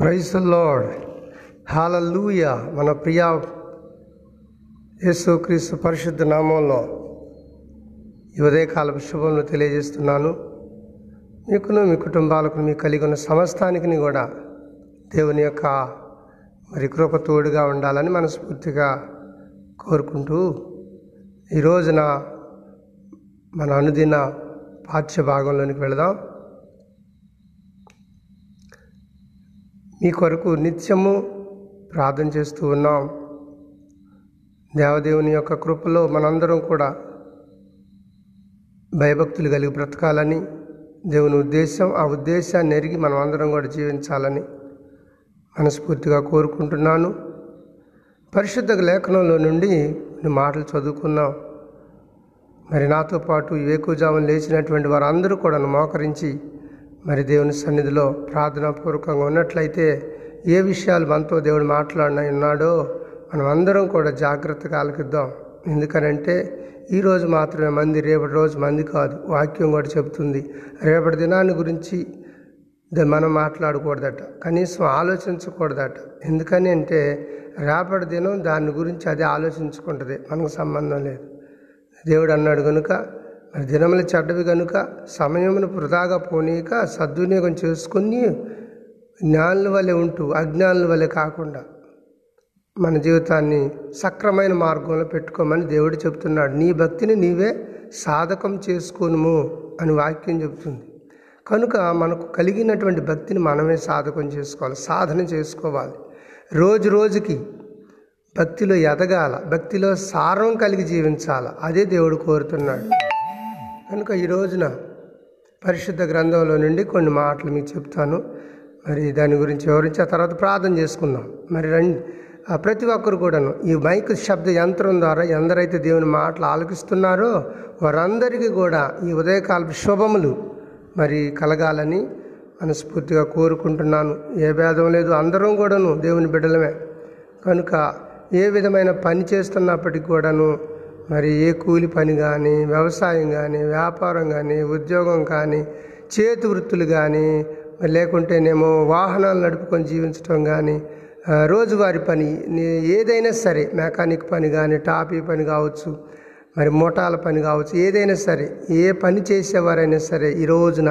Praise lord హాలూయ మన ప్రియ యేసుక్రీస్తు పరిశుద్ధ నామంలో ఇవదే కాలపు శుభములు తెలియజేస్తున్నాను. మీకును మీ కుటుంబాలకు మీ కలిగి ఉన్న సమస్తానికి కూడా దేవుని యొక్క మరి కృప తోడుగా ఉండాలని మనస్ఫూర్తిగా కోరుకుంటూ ఈ రోజున మన అనుదిన పాఠ్య భాగంలోనికి వెళదాం. మీ కొరకు నిత్యము ప్రార్థన చేస్తూ ఉన్నాం. దేవదేవుని యొక్క కృపలో మనందరం కూడా భయభక్తులు కలిగి బ్రతకాలని దేవుని ఉద్దేశం ఆ ఉద్దేశాన్ని ఎరిగి మనం అందరం కూడా జీవించాలని మనస్ఫూర్తిగా కోరుకుంటున్నాను. పరిశుద్ధ లేఖనంలో నుండి కొన్ని మాటలు చదువుకున్నాం మరి నాతో పాటు వేకుజామున లేచినటువంటి వారందరూ కూడా మోకరించి మరి దేవుని సన్నిధిలో ప్రార్థనాపూర్వకంగా ఉన్నట్లయితే ఏ విషయాలు మనతో దేవుడు మాట్లాడిన ఉన్నాడో మనం అందరం కూడా జాగ్రత్తగా ఆలకిద్దాం. ఎందుకనంటే ఈరోజు మాత్రమే మంది రేపటి రోజు మంది కాదు. వాక్యం కూడా చెబుతుంది. రేపటి దినాన్ని గురించి మనం మాట్లాడకూడదట. కనీసం ఆలోచించకూడదట. ఎందుకని అంటే రేపటి దినం దాని గురించి అదే ఆలోచించుకుంటుంది. మనకు సంబంధం లేదు. దేవుడు అన్నాడు కనుక దినములు చెడ్డవి కనుక సమయమును వృధాగా పోనీక సద్వినియోగం చేసుకుని జ్ఞానుల వలె ఉంటూ అజ్ఞానుల వలె కాకుండా మన జీవితాన్ని సక్రమైన మార్గంలో పెట్టుకోమని దేవుడు చెప్తున్నాడు. నీ భక్తిని నీవే సాధకం చేసుకోనుము అని వాక్యం చెబుతుంది. కనుక మనకు కలిగినటువంటి భక్తిని మనమే సాధకం చేసుకోవాలి సాధన చేసుకోవాలి. రోజు రోజుకి భక్తిలో ఎదగాల భక్తిలో సారం కలిగి జీవించాల అదే దేవుడు కోరుతున్నాడు. కనుక ఈ రోజున పరిశుద్ధ గ్రంథంలో నుండి కొన్ని మాటలు మీకు చెప్తాను. మరి దాని గురించి వివరించి ఆ తర్వాత ప్రార్థన చేసుకుందాం. మరి రండి ప్రతి ఒక్కరు కూడాను ఈ మైక్ శబ్ద యంత్రం ద్వారా ఎందరైతే దేవుని మాటలు ఆలకిస్తున్నారో వారందరికీ కూడా ఈ ఉదయకాల శుభములు మరి కలగాలని మనస్ఫూర్తిగా కోరుకుంటున్నాను. ఏ భేదం లేదు అందరం కూడాను దేవుని బిడ్డలమే. కనుక ఏ విధమైన పని చేస్తున్నప్పటికీ కూడాను మరి ఏ కూలి పని కానీ వ్యవసాయం కానీ వ్యాపారం కానీ ఉద్యోగం కానీ చేతి వృత్తులు కానీ మరి లేకుంటేనేమో వాహనాలు నడుపుకొని జీవించడం కానీ రోజువారి పని ఏదైనా సరే మెకానిక్ పని కానీ టాపీ పని కావచ్చు మరి మోటాల పని కావచ్చు ఏదైనా సరే ఏ పని చేసేవారైనా సరే ఈ రోజున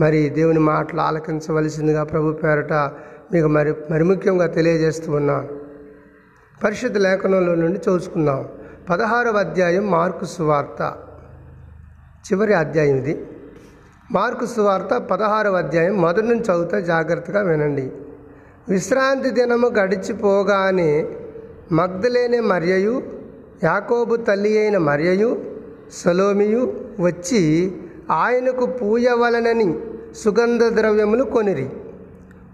మరి దేవుని మాటలు ఆలకించవలసిందిగా ప్రభు పేరట మీకు మరి మరి ముఖ్యంగా తెలియజేస్తూ ఉన్నాను. పరిశుద్ధ లేఖనంలో నుండి చూసుకుందాం పదహారవ అధ్యాయం మార్కు సువార్త. చివరి అధ్యాయం ఇది. మార్కు సువార్త పదహారవ అధ్యాయం మొదటి నుంచి చదువుతా జాగ్రత్తగా వినండి. విశ్రాంతి దినము గడిచిపోగానే మగ్ధలేని మరియయు యాకోబు తల్లి అయిన మరియయు సలోమియు వచ్చి ఆయనకు పూయవలనని సుగంధ ద్రవ్యములు కొనిరి.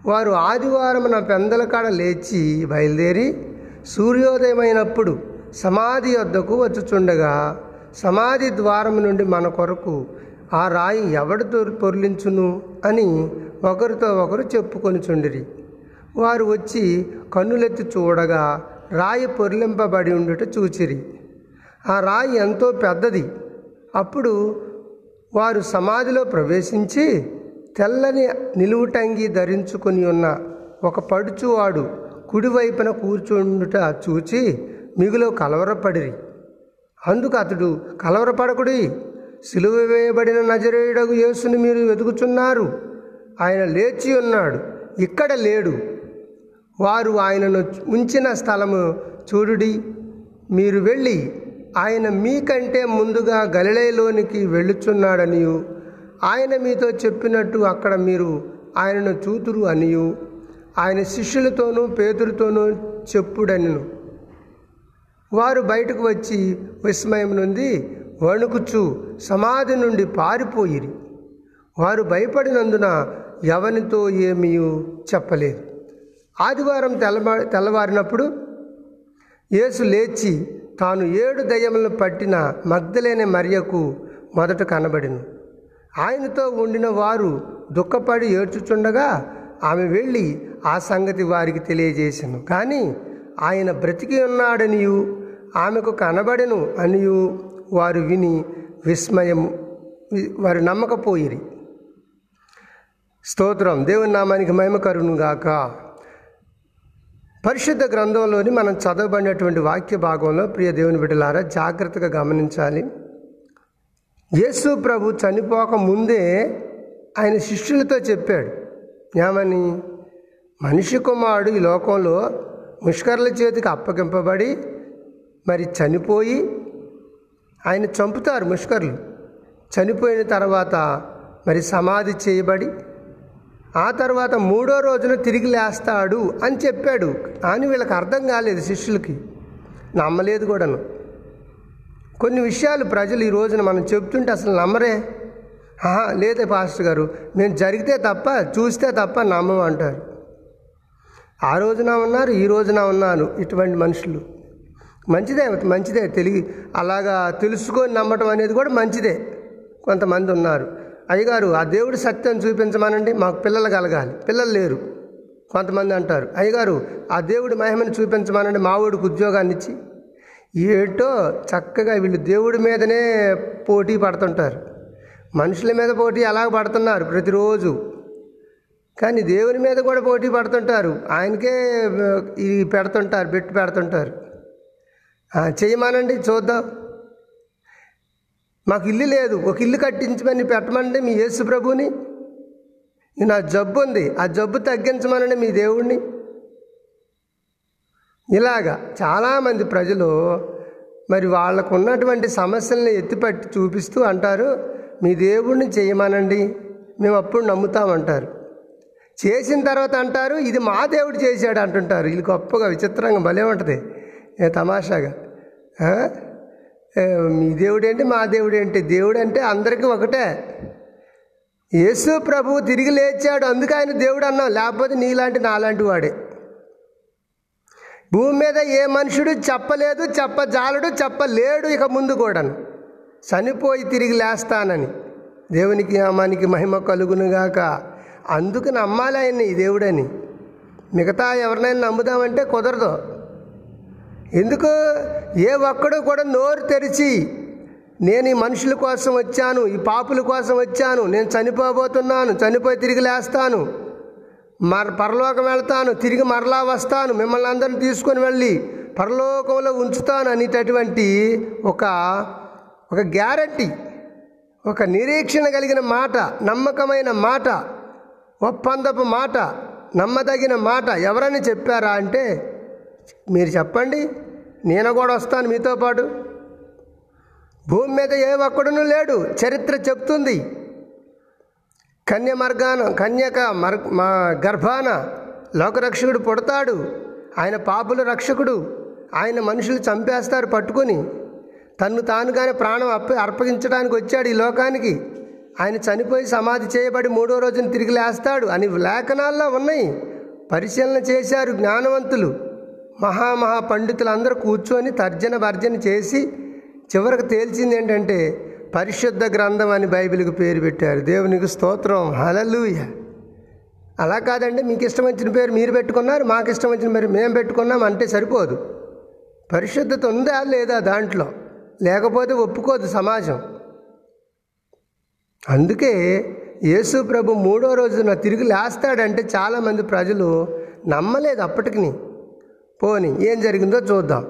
వారు ఆదివారమున పెందల కాడ లేచి బయలుదేరి సూర్యోదయమైనప్పుడు సమాధి వద్దకు వచ్చుచుండగా సమాధి ద్వారం నుండి మన కొరకు ఆ రాయి ఎవడు పొర్లించును అని ఒకరితో ఒకరు చెప్పుకొనిచుండిరి. వారు వచ్చి కన్నులెత్తి చూడగా రాయి పొర్లింపబడి ఉండుట చూచిరి. ఆ రాయి ఎంతో పెద్దది. అప్పుడు వారు సమాధిలో ప్రవేశించి తెల్లని నిలువుటంగి ధరించుకొని ఉన్న ఒక పడుచువాడు కుడివైపున కూర్చుండుట చూచి మిగులో కలవరపడిరి. అందుకు అతడు కలవరపడకుడి. సిలువ వేయబడిన నజరేయుడగు యేసుని మీరు వెతుకుచున్నారు. ఆయన లేచి ఉన్నాడు. ఇక్కడ లేడు. వారు ఆయనను ఉంచిన స్థలము చూడుడి. మీరు వెళ్ళి ఆయన మీకంటే ముందుగా గలిలయలోనికి వెళ్ళుచున్నాడనియు. ఆయన మీతో చెప్పినట్టు అక్కడ మీరు ఆయనను చూతురు అనియు. ఆయన శిష్యులతోనూ పేతులతోనూ చెప్పుడనిను. వారు బయటకు వచ్చి విస్మయం నుండి వణుకుచు సమాధి నుండి పారిపోయిరి. వారు భయపడినందున ఎవరితో ఏమీ చెప్పలేదు. ఆదివారం తెల్లవా తెల్లవారినప్పుడు యేసు లేచి తాను ఏడు దయ్యములను పట్టిన మగ్ధలేని మరియకు మొదట కనబడిను. ఆయనతో ఉండిన వారు దుఃఖపడి ఏడ్చుచుండగా ఆమె వెళ్ళి ఆ సంగతి వారికి తెలియజేశాను కానీ ఆయన బ్రతికి ఉన్నాడనియు ఆమెకు కనబడెను అనియు వారు విని విస్మయము వారు నమ్మకపోయిరి. స్తోత్రం. దేవుని నామానికి మహిమ కరుణుగాక పరిశుద్ధ గ్రంథంలోని మనం చదవబడినటువంటి వాక్య భాగంలో ప్రియ దేవుని బిడ్డలారా జాగ్రత్తగా గమనించాలి. యేసు ప్రభు చనిపోక ముందే ఆయన శిష్యులతో చెప్పాడు ఏమని? మనిషి కుమారుడు ఈ లోకంలో ముష్కర్ల చేతికి అప్పగింపబడి మరి చనిపోయి ఆయన చంపుతారు ముష్కర్లు. చనిపోయిన తర్వాత మరి సమాధి చేయబడి ఆ తర్వాత మూడో రోజున తిరిగి లేస్తాడు అని చెప్పాడు. కానీ వీళ్ళకి అర్థం కాలేదు శిష్యులకి. నమ్మలేదు కూడాను. కొన్ని విషయాలు ప్రజలు ఈ రోజున మనం చెప్తుంటే అసలు నమ్మరే. ఆహా లేదే పాస్టర్ గారు. నేను జరిగితే తప్ప చూస్తే తప్ప నమ్మం అంటారు ఆ రోజున ఉన్నారు ఈ రోజున ఉన్నాను ఇటువంటి మనుషులు. మంచిదే మంచిదే తెలివి. అలాగా తెలుసుకొని నమ్మటం అనేది కూడా మంచిదే. కొంతమంది ఉన్నారు. అయ్యగారు ఆ దేవుడి సత్యం చూపించమనండి మాకు పిల్లలు కలగాలి. పిల్లలు లేరు. కొంతమంది అంటారు అయ్యగారు ఆ దేవుడి మహిమను చూపించమనండి మా ఉద్యోగాన్ని ఇచ్చి. ఏటో చక్కగా వీళ్ళు దేవుడి మీదనే పోటీ పడుతుంటారు. మనుషుల మీద పోటీ అలా పడుతున్నారు ప్రతిరోజు. కానీ దేవుని మీద కూడా పోటీ పడుతుంటారు. ఆయనకే ఇది పెడుతుంటారు పెట్టి పెడుతుంటారు. చేయమానండి చేయమనండి చూద్దాం. మాకు ఇల్లు లేదు ఒక ఇల్లు కట్టించమని పెట్టమండి మీ యేసు ప్రభుని నా జబ్బు ఉంది ఆ జబ్బు తగ్గించమనండి మీ దేవుణ్ణి. ఇలాగా చాలామంది ప్రజలు మరి వాళ్ళకు ఉన్నటువంటి సమస్యల్ని ఎత్తిపట్టి చూపిస్తూ అంటారు మీ దేవుణ్ణి చేయమనండి మేము అప్పుడు నమ్ముతామంటారు. చేసిన తర్వాత అంటారు ఇది మా దేవుడు చేశాడు అంటుంటారు. వీళ్ళు గొప్పగా విచిత్రంగా భలే ఉంటుంది. ఏ తమాషాగా? మీ దేవుడేంటి మా దేవుడు ఏంటి దేవుడు అంటే అందరికీ ఒకటే. యేసు ప్రభు తిరిగి లేచాడు అందుకే ఆయన దేవుడు అన్నాం. లేకపోతే నీలాంటి నాలాంటి వాడే. భూమి మీద ఏ మనుషుడు చెప్పలేదు చెప్పజాలడు చెప్పలేడు ఇక ముందు కూడాను. చనిపోయి తిరిగి లేస్తానని. దేవునికి నామానికి మహిమ కలుగునుగాక. అందుకు నమ్మాలి ఆయన్ని ఈ దేవుడని. మిగతా ఎవరినైనా నమ్ముదామంటే కుదరదు. ఎందుకు? ఏ ఒక్కడు కూడా నోరు తెరిచి నేను ఈ మనుషుల కోసం వచ్చాను ఈ పాపుల కోసం వచ్చాను నేను చనిపోబోతున్నాను చనిపోయి తిరిగి లేస్తాను మర పరలోకం వెళ్తాను తిరిగి మరలా వస్తాను మిమ్మల్ని అందరిని తీసుకొని వెళ్ళి పరలోకంలో ఉంచుతాను అనేటటువంటి ఒక ఒక గ్యారంటీ ఒక నిరీక్షణ కలిగిన మాట నమ్మకమైన మాట. ఒప్పందపు మాట నమ్మదగిన మాట ఎవరని చెప్పారా అంటే మీరు చెప్పండి నేను కూడా వస్తాను మీతో పాటు. భూమి మీద ఏ ఒక్కడును లేడు చరిత్ర చెప్తుంది. కన్య మార్గాన కన్యక మర్ మా గర్భాన లోకరక్షకుడు పుడతాడు ఆయన పాపుల రక్షకుడు ఆయన మనుషులు చంపేస్తారు పట్టుకొని. తన్ను తానుగానే ప్రాణం అప్ప అర్పగించడానికి వచ్చాడు ఈ లోకానికి. ఆయన చనిపోయి సమాధి చేయబడి మూడో రోజున తిరిగి లేస్తాడు అని లేఖనాల్లో ఉన్నాయి. పరిశీలన చేశారు జ్ఞానవంతులు. మహామహా పండితులందరూ కూర్చొని తర్జన భర్జన చేసి చివరికి తేల్చింది ఏంటంటే పరిశుద్ధ గ్రంథం అని బైబిల్కి పేరు పెట్టారు. దేవునికి స్తోత్రం. హలలుయ అలా కాదండి మీకు ఇష్టం వచ్చిన పేరు మీరు పెట్టుకున్నారు మాకు ఇష్టం వచ్చిన పేరు మేము పెట్టుకున్నాం అంటే సరిపోదు. పరిశుద్ధత ఉందా లేదా దాంట్లో? లేకపోతే ఒప్పుకోదు సమాజం. అందుకే యేసు ప్రభు మూడో రోజున తిరిగి లేస్తాడంటే చాలామంది ప్రజలు నమ్మలేదు అప్పటికి పోని ఏం జరిగిందో చూద్దాం.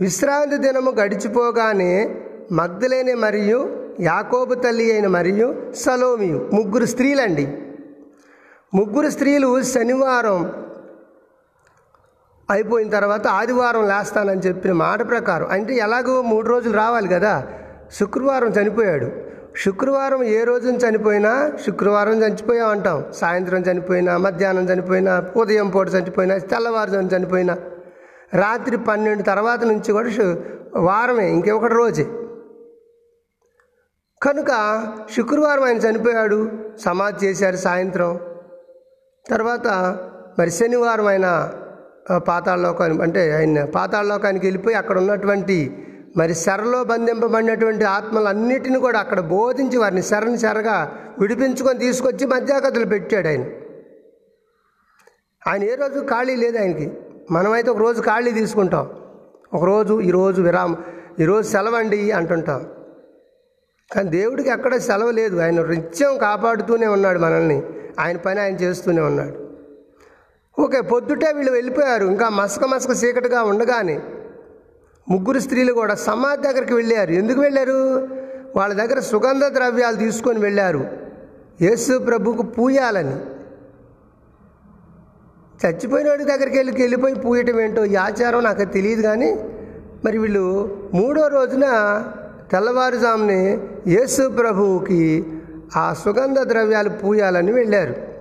విశ్రాంతి దినము గడిచిపోగానే మగ్ధులేని మరియు యాకోబు తల్లి అయిన మరియు సలోమియు ముగ్గురు స్త్రీలండి. ముగ్గురు స్త్రీలు శనివారం అయిపోయిన తర్వాత ఆదివారం లేస్తానని చెప్పిన మాట ప్రకారం అంటే ఎలాగో మూడు రోజులు రావాలి కదా శుక్రవారం చనిపోయాడు. శుక్రవారం ఏ రోజున చనిపోయినా శుక్రవారం చనిపోయాం అంటాం. సాయంత్రం చనిపోయినా మధ్యాహ్నం చనిపోయినా ఉదయం పూట చనిపోయినా తెల్లవారుజాము చనిపోయినా రాత్రి పన్నెండు తర్వాత నుంచి కూడా వారమే ఇంకొకటి రోజే. కనుక శుక్రవారం ఆయన చనిపోయాడు సమాధి చేశారు సాయంత్రం. తర్వాత మరి శనివారం ఆయన పాతాళలోకానికి అంటే ఆయన పాతాళలోకానికి వెళ్ళిపోయి అక్కడ ఉన్నటువంటి మరి శరలో బంధింపబడినటువంటి ఆత్మలన్నిటిని కూడా అక్కడ బోధించి వారిని శరని శరగా విడిపించుకొని తీసుకొచ్చి మధ్యాగతులు పెట్టాడు ఆయన. ఆయన ఏ రోజు ఖాళీ లేదు ఆయనకి. మనమైతే ఒక రోజు ఖాళీ తీసుకుంటాం. ఒకరోజు ఈరోజు విరామం ఈరోజు సెలవండి అంటుంటాం. కానీ దేవుడికి ఎక్కడ సెలవు లేదు. ఆయన నిత్యం కాపాడుతూనే ఉన్నాడు మనల్ని. ఆయన పని ఆయన చేస్తూనే ఉన్నాడు. ఓకే పొద్దుటే వీళ్ళు వెళ్ళిపోయారు. ఇంకా మసక మసక చీకటిగా ఉండగానే ముగ్గురు స్త్రీలు కూడా సమాధి దగ్గరికి వెళ్ళారు. ఎందుకు వెళ్ళారు? వాళ్ళ దగ్గర సుగంధ ద్రవ్యాలు తీసుకొని వెళ్ళారు. యేసు ప్రభుకు పూయాలని. చచ్చిపోయినోడి దగ్గరికి వెళ్ళి వెళ్ళిపోయి పూయటం ఏంటో ఈ ఆచారం నాకు తెలియదు కానీ మరి వీళ్ళు మూడో రోజున తెల్లవారుజామునే యేసు ప్రభువుకి ఆ సుగంధ ద్రవ్యాలు పూయాలని వెళ్ళారు.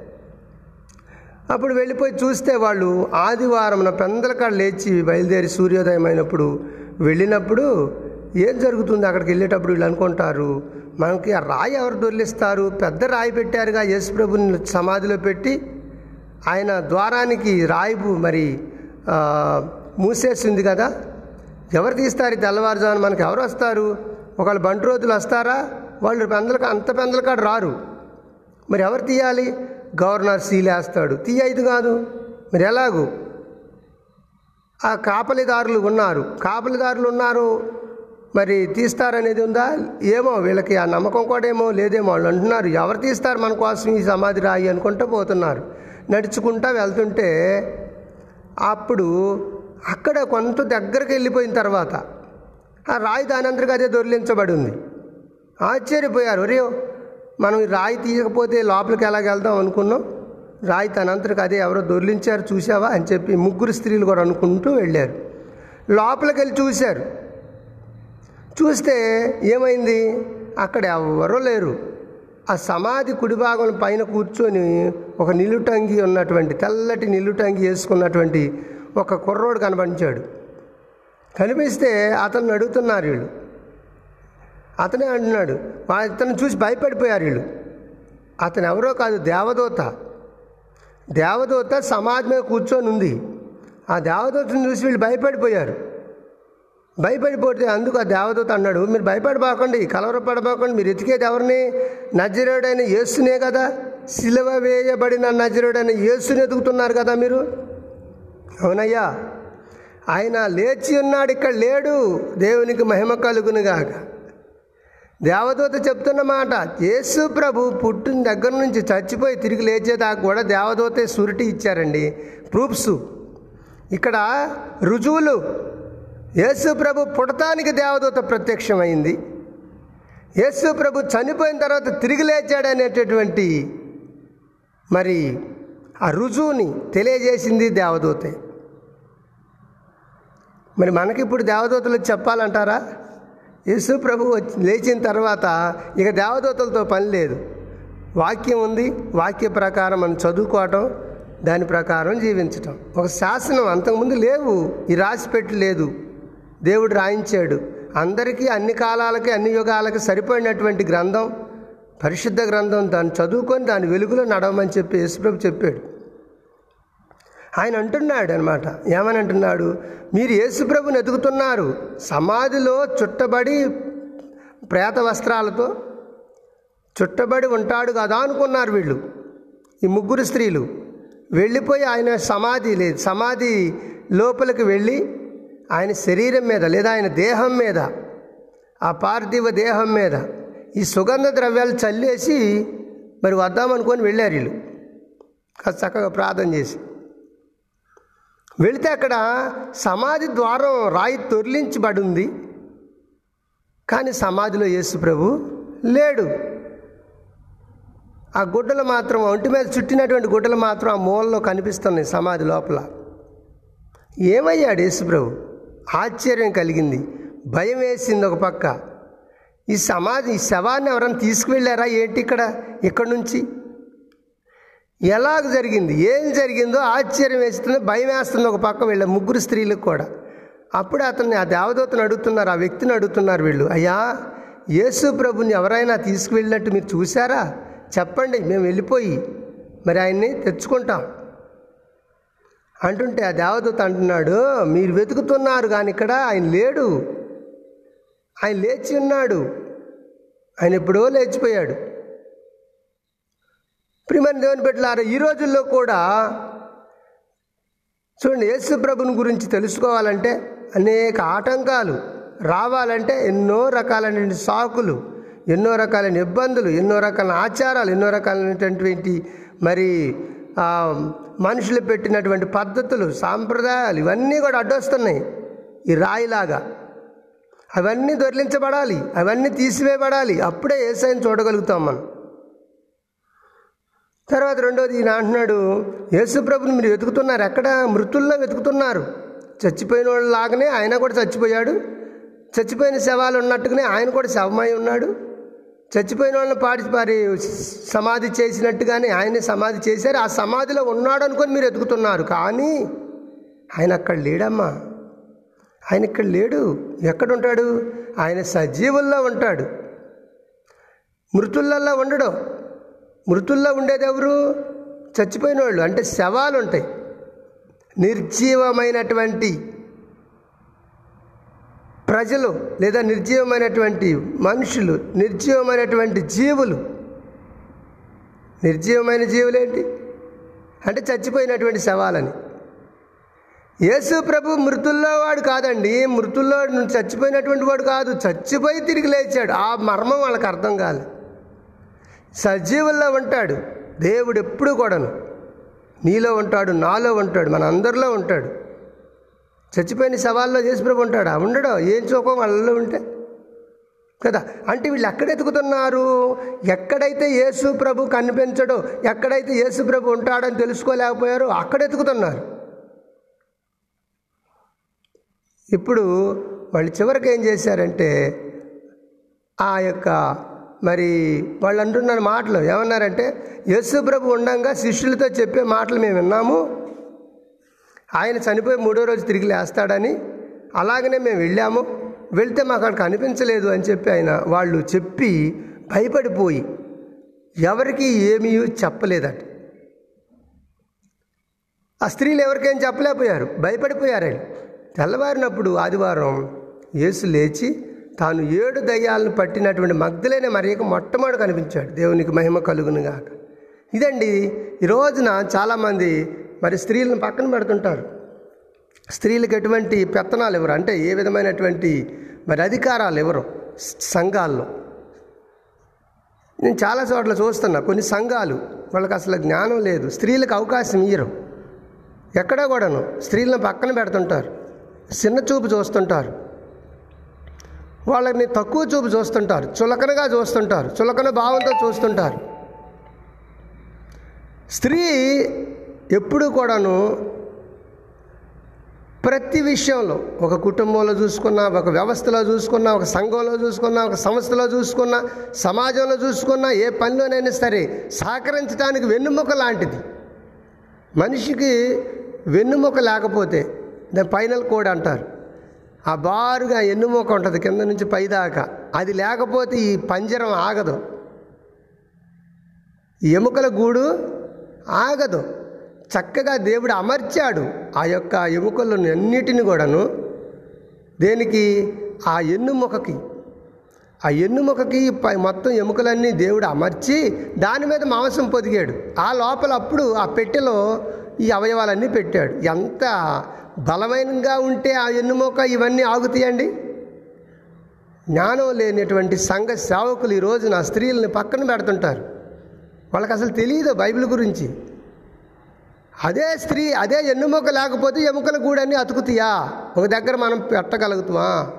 అప్పుడు వెళ్ళిపోయి చూస్తే వాళ్ళు ఆదివారం పెందలకాడ లేచి బయలుదేరి సూర్యోదయం అయినప్పుడు వెళ్ళినప్పుడు ఏం జరుగుతుంది? అక్కడికి వెళ్ళేటప్పుడు వీళ్ళు అనుకుంటారు మనకి ఆ రాయి ఎవరు దొరిలిస్తారు? పెద్ద రాయి పెట్టారుగా యేసుప్రభుని సమాధిలో పెట్టి ఆయన ద్వారానికి రాయిపు మరి మూసేసింది కదా. ఎవరు తీస్తారు? తెల్లవారుజాను తెల్లవారుజామున మనకి ఎవరు వస్తారు? ఒకళ్ళు బంటు రోజులు వస్తారా? వాళ్ళు పెందలక అంత పెందలకాడు రారు. మరి ఎవరు తీయాలి? గవర్నర్ సీలేస్తాడు. తీయదు కాదు. మరి ఎలాగూ? ఆ కాపలిదారులు ఉన్నారు. కాపలిదారులు ఉన్నారు. మరి తీస్తారనేది ఉందా? ఏమో వీళ్ళకి ఆ నమ్మకం కూడా ఏమో లేదేమో వాళ్ళు అంటున్నారు. ఎవరు తీస్తారు మన కోసం ఈ సమాధి రాయి అనుకుంటూ పోతున్నారు. నడుచుకుంటా వెళ్తుంటే అప్పుడు అక్కడ కొంత దగ్గరికి వెళ్ళిపోయిన తర్వాత ఆ రాయి దానంతరికి అదే దొరిలించబడి ఉంది. ఆశ్చర్యపోయారు. ఒరే మనం రాయి తీయకపోతే లోపలికి ఎలాగ వెళ్దాం అనుకున్నాం. రాయి తనంతరికి అదే ఎవరో దొర్లించారు చూసావా అని చెప్పి ముగ్గురు స్త్రీలు కూడా అనుకుంటూ వెళ్ళారు. లోపలికి వెళ్ళి చూశారు. చూస్తే ఏమైంది? అక్కడ ఎవరూ లేరు. ఆ సమాధి కుడి భాగం పైన కూర్చొని ఒక నిలుటంగి ఉన్నటువంటి తెల్లటి నిలుటంగి వేసుకున్నటువంటి ఒక కుర్రోడు కనపడించాడు కనిపిస్తే అతన్ని అడుగుతున్నారు వీళ్ళు. అతనే అంటున్నాడు మా ఇతను చూసి భయపడిపోయారు వీళ్ళు. అతను ఎవరో కాదు దేవదూత. దేవదూత సమాజమే మీద కూర్చొని ఉంది. ఆ దేవదూతను చూసి వీళ్ళు భయపడిపోయారు. భయపడిపోతే అందుకు ఆ దేవదూత అన్నాడు మీరు భయపడబాకండి కలవరపడబాకండి మీరు ఎతికేది ఎవరిని? నజరుడైన యేసునే కదా? సిలువ వేయబడిన నజరుడైన యేసుని ఎదుగుతున్నారు కదా మీరు? అవునయ్యా ఆయన లేచి ఉన్నాడు ఇక్కడ లేడు. దేవునికి మహిమ కలుగునుగాక. దేవదూత చెప్తున్న మాట యేసు ప్రభు పుట్టిన దగ్గర నుంచి చచ్చిపోయి తిరిగి లేచేదాకా కూడా దేవదూతే సురిటి ఇచ్చారండి. ప్రూఫ్స్. ఇక్కడ రుజువులు. యేసు ప్రభు పుడతానికి దేవదూత ప్రత్యక్షమైంది. యేసు ప్రభు చనిపోయిన తర్వాత తిరిగి లేచాడనేటటువంటి మరి ఆ రుజువుని తెలియజేసింది దేవదూతే. మరి మనకిప్పుడు దేవదూతలు చెప్పాలంటారా? యేసు ప్రభు వచ్చి లేచిన తర్వాత ఇక దేవదూతలతో పని లేదు. వాక్యం ఉంది వాక్య ప్రకారం మనం చదువుకోవటం దాని ప్రకారం జీవించటం. ఒక శాసనం అంతకుముందు లేవు ఈ రాసిపెట్టి లేదు. దేవుడు రాయించాడు. అందరికీ అన్ని కాలాలకి అన్ని యుగాలకి సరిపడినటువంటి గ్రంథం పరిశుద్ధ గ్రంథం దాన్ని చదువుకొని దాని వెలుగులో నడవమని చెప్పి యేసుప్రభు చెప్పాడు. ఆయన అంటున్నాడు అనమాట ఏమని అంటున్నాడు? మీరు యేసుప్రభుని ఎదుగుతున్నారు సమాధిలో చుట్టబడి ప్రేత వస్త్రాలతో చుట్టబడి ఉంటాడు కదా అనుకున్నారు వీళ్ళు. ఈ ముగ్గురు స్త్రీలు వెళ్ళిపోయి ఆయన సమాధి లేదు సమాధి లోపలికి వెళ్ళి ఆయన శరీరం మీద లేదా ఆయన దేహం మీద ఆ పార్థివ దేహం మీద ఈ సుగంధ ద్రవ్యాలు చల్లేసి మరి వద్దామనుకొని వెళ్ళారు వీళ్ళు. కాస్త చక్కగా ప్రార్థన చేసి. వెళితే అక్కడ సమాధి ద్వారం రాయి తొర్లించబడి ఉంది కానీ సమాధిలో యేసు ప్రభు లేడు. ఆ గుడ్డలు మాత్రం ఒంటి మీద చుట్టినటువంటి గుడ్డలు మాత్రం ఆ మూలలో కనిపిస్తున్నాయి సమాధి లోపల. ఏమయ్యాడు యేసుప్రభు ఆశ్చర్యం కలిగింది. భయం వేసింది ఒక పక్క. ఈ సమాధి ఈ శవాన్ని ఎవరైనా తీసుకువెళ్ళారా? ఏంటి ఇక్కడ? ఇక్కడ నుంచి? ఎలాగ జరిగింది? ఏం జరిగిందో ఆశ్చర్యం వేస్తుంది భయం వేస్తుంది ఒక పక్క వీళ్ళ ముగ్గురు స్త్రీలకు కూడా. అప్పుడు అతన్ని ఆ దేవదూతను అడుగుతున్నారు ఆ వ్యక్తిని అడుగుతున్నారు వీళ్ళు. అయ్యా యేసు ప్రభుని ఎవరైనా తీసుకువెళ్ళినట్టు మీరు చూసారా చెప్పండి మేము వెళ్ళిపోయి మరి ఆయన్ని తెచ్చుకుంటాం. అంటుంటే ఆ దేవదూత అంటున్నాడు మీరు వెతుకుతున్నారు కానీ ఇక్కడ ఆయన లేడు. ఆయన లేచి ఉన్నాడు. ఆయన ఎప్పుడో లేచిపోయాడు. ప్రియమైన దేవుని పెట్టారు ఈ రోజుల్లో కూడా చూడండి యేసు ప్రభుని గురించి తెలుసుకోవాలంటే అనేక ఆటంకాలు రావాలంటే ఎన్నో రకాలైన సాకులు ఎన్నో రకాలైన ఇబ్బందులు ఎన్నో రకాల ఆచారాలు ఎన్నో రకాలైనటువంటి మరి మనుషులు పెట్టినటువంటి పద్ధతులు సాంప్రదాయాలు ఇవన్నీ కూడా అడ్డొస్తున్నాయి. ఈ రాయిలాగా. అవన్నీ దొరిలించబడాలి అవన్నీ తీసివేయబడాలి. అప్పుడే ఏసైని చూడగలుగుతాం మనం. తర్వాత రెండోది ఈయన అంటున్నాడు యేసుప్రభుని మీరు వెతుకుతున్నారు. ఎక్కడ? మృతుల్లో వెతుకుతున్నారు. చచ్చిపోయిన వాళ్ళ లాగానే ఆయన కూడా చచ్చిపోయాడు. చచ్చిపోయిన శవాలు ఉన్నట్టుగానే ఆయన కూడా శవమై ఉన్నాడు. చచ్చిపోయిన వాళ్ళని పాడి పారి సమాధి చేసినట్టుగానే ఆయన సమాధి చేశారు. ఆ సమాధిలో ఉన్నాడు అనుకొని మీరు వెతుకుతున్నారు. కానీ ఆయన అక్కడ లేడమ్మా. ఆయన ఇక్కడ లేడు. ఎక్కడ ఉంటాడు ఆయన సజీవుల్లో ఉంటాడు. మృతులల్లో ఉండడం. మృతుల్లో ఉండేది ఎవరు చచ్చిపోయిన వాళ్ళు అంటే శవాలు ఉంటాయి నిర్జీవమైనటువంటి ప్రజలు లేదా నిర్జీవమైనటువంటి మనుషులు నిర్జీవమైనటువంటి జీవులు. నిర్జీవమైన జీవులేంటి? అంటే చచ్చిపోయినటువంటి శవాలని. యేసు ప్రభు మృతుల్లో వాడు కాదండి. మృతుల్లో చచ్చిపోయినటువంటి వాడు కాదు. చచ్చిపోయి తిరిగి లేచాడు. ఆ మర్మం వాళ్ళకి అర్థం కాలేదు. సజీవుల్లో ఉంటాడు. దేవుడు ఎప్పుడు కూడాను నీలో ఉంటాడు నాలో ఉంటాడు మన అందరిలో ఉంటాడు. చచ్చిపోయిన శవాల్లో యేసుప్రభు ఉంటాడా? ఉండడు. ఏం చూపం? వాళ్ళలో ఉంటే. కదా? అంటే వీళ్ళు ఎక్కడ ఎతుకుతున్నారు ఎక్కడైతే యేసు ప్రభు కనిపించడో ఎక్కడైతే యేసు ప్రభు ఉంటాడని తెలుసుకోలేకపోయారో అక్కడ ఎతుకుతున్నారు ఇప్పుడు వాళ్ళు చివరికి ఏం చేశారంటే ఆ యొక్క మరి వాళ్ళు అంటున్న మాటలు. ఏమన్నారంటే యేసు ప్రభు ఉండంగా శిష్యులతో చెప్పే మాటలు మేము విన్నాము. ఆయన చనిపోయి మూడో రోజు తిరిగి లేస్తాడని అలాగనే మేము వెళ్ళాము. వెళ్తే మాకు అక్కడ కనిపించలేదు అని చెప్పి ఆయన వాళ్ళు చెప్పి భయపడిపోయి ఎవరికి ఏమీ చెప్పలేదట. ఆ స్త్రీలు ఎవరికేం చెప్పలేకపోయారు? భయపడిపోయారు. తెల్లవారినప్పుడు ఆదివారం యేసు లేచి తాను ఏడు దయ్యాలను పట్టినటువంటి మగ్ధులైన మరియకు మొట్టమొదటి కనిపించాడు. దేవునికి మహిమ కలుగునుగా ఇదండి ఈ రోజున చాలామంది మరి స్త్రీలను పక్కన పెడుతుంటారు. స్త్రీలకు ఎటువంటి పెత్తనాలు ఇవ్వరు. అంటే ఏ విధమైనటువంటి మరి అధికారాలు ఇవ్వరు సంఘాల్లో. నేను చాలా చోట్ల చూస్తున్నా కొన్ని సంఘాలు వాళ్ళకి అసలు జ్ఞానం లేదు. స్త్రీలకు అవకాశం ఇయ్యరు. ఎక్కడ కూడాను స్త్రీలను పక్కన పెడుతుంటారు. చిన్న చూపు చూస్తుంటారు. వాళ్ళని తక్కువ చూపు చూస్తుంటారు చులకనగా చూస్తుంటారు చులకన భావంతో చూస్తుంటారు. స్త్రీ ఎప్పుడు కూడాను ప్రతి విషయంలో ఒక కుటుంబంలో చూసుకున్నా ఒక వ్యవస్థలో చూసుకున్నా ఒక సంఘంలో చూసుకున్నా ఒక సంస్థలో చూసుకున్నా సమాజంలో చూసుకున్నా ఏ పనిలోనైనా సరే సహకరించడానికి వెన్నుముక లాంటిది. మనిషికి వెన్నుముక లేకపోతే దాని ఫైనల్ కోడ్ అంటారు. ఆ బారుగా ఎన్నుముక ఉంటుంది కింద నుంచి పైదాకా. అది లేకపోతే ఈ పంజరం ఆగదు. ఎముకల గూడు ఆగదు. చక్కగా దేవుడు అమర్చాడు ఆ యొక్క ఎముకలను అన్నిటిని కూడాను. దేనికి? ఆ ఎన్నుముకకి. ఆ ఎన్నుముకకి మొత్తం ఎముకలన్నీ దేవుడు అమర్చి దాని మీద మాంసం పొదిగాడు. ఆ లోపల అప్పుడు ఆ పెట్టెలో ఈ అవయవాలన్నీ పెట్టాడు. ఎంత బలమైనగా ఉంటే ఆ ఎన్నుమోక ఇవన్నీ ఆగుతాయండి? జ్ఞానం లేనటువంటి సంఘ సేవకులు ఈ రోజున స్త్రీలని పక్కన పెడుతుంటారు. వాళ్ళకి అసలు తెలియదు బైబిల్ గురించి. అదే స్త్రీ అదే ఎన్నుముక లేకపోతే ఎముకల గూడని అతుకుతాయా? ఒక దగ్గర మనం పెట్టగలుగుతామా?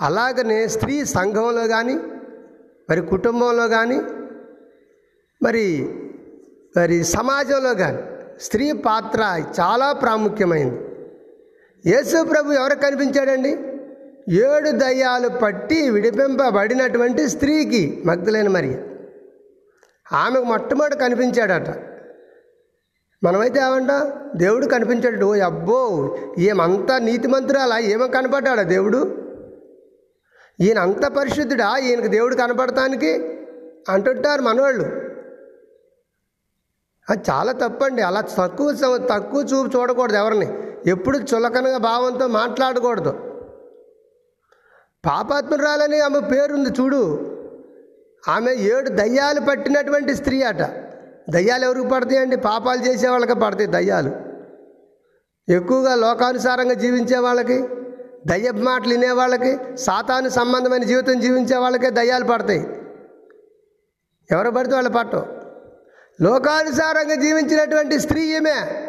అలాగనే స్త్రీ సంఘంలో కానీ మరి కుటుంబంలో కానీ మరి మరి సమాజంలో కానీ స్త్రీ పాత్ర చాలా ప్రాముఖ్యమైంది. యేసు ప్రభు ఎవరు కనిపించాడండి? ఏడు దయ్యాలు పట్టి విడిపింపబడినటువంటి స్త్రీకి మగ్ధులైన మరి ఆమెకు మొట్టమొదటి కనిపించాడట. మనమైతే ఏమంట? దేవుడు కనిపించాడు. ఓ అబ్బో ఏమంతా నీతిమంతురాలా ఏమో కనపడ్డాడా దేవుడు? ఈయన అంత పరిశుద్ధుడా? ఈయనకు దేవుడు కనపడటానికి అంటుంటారు మనవాళ్ళు అది చాలా తప్పండి. అలా తక్కువ తక్కువ చూపు చూడకూడదు ఎవరిని. ఎప్పుడు చులకనగా భావంతో మాట్లాడకూడదు. పాపాత్మురాలని ఆమె పేరుంది చూడు. ఆమె ఏడు దయ్యాలు పట్టినటువంటి స్త్రీ అట. దయ్యాలు ఎవరికి పడతాయండి? పాపాలు చేసే వాళ్ళకి పడతాయి దయ్యాలు. ఎక్కువగా లోకానుసారంగా జీవించే వాళ్ళకి దయ్య మాటలు వినే వాళ్ళకి సాతాను సంబంధమైన జీవితం జీవించే వాళ్ళకే దయ్యాలు పడతాయి. ఎవరు పడితే వాళ్ళు పట్టవు. లోకానుసారంగా జీవించినటువంటి స్త్రీ ఈమె.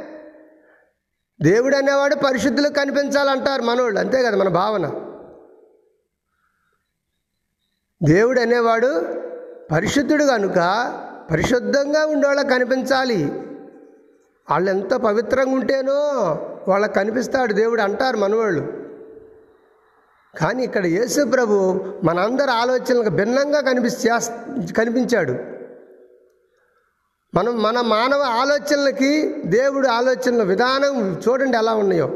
దేవుడు అనేవాడు పరిశుద్ధులకు కనిపించాలంటారు మనోళ్ళు. అంతే కదా మన భావన. దేవుడు అనేవాడు పరిశుద్ధుడు కనుక పరిశుద్ధంగా ఉండేవాళ్ళకి కనిపించాలి. వాళ్ళు ఎంత పవిత్రంగా ఉంటేనో వాళ్ళకి కనిపిస్తాడు దేవుడు అంటారు మనవాళ్ళు కానీ ఇక్కడ యేసు ప్రభు మనందరి ఆలోచనలకు భిన్నంగా కనిపి కనిపించాడు. మనం మన మానవ ఆలోచనలకి దేవుడు ఆలోచనల విధానం చూడండి ఎలా ఉన్నాయో.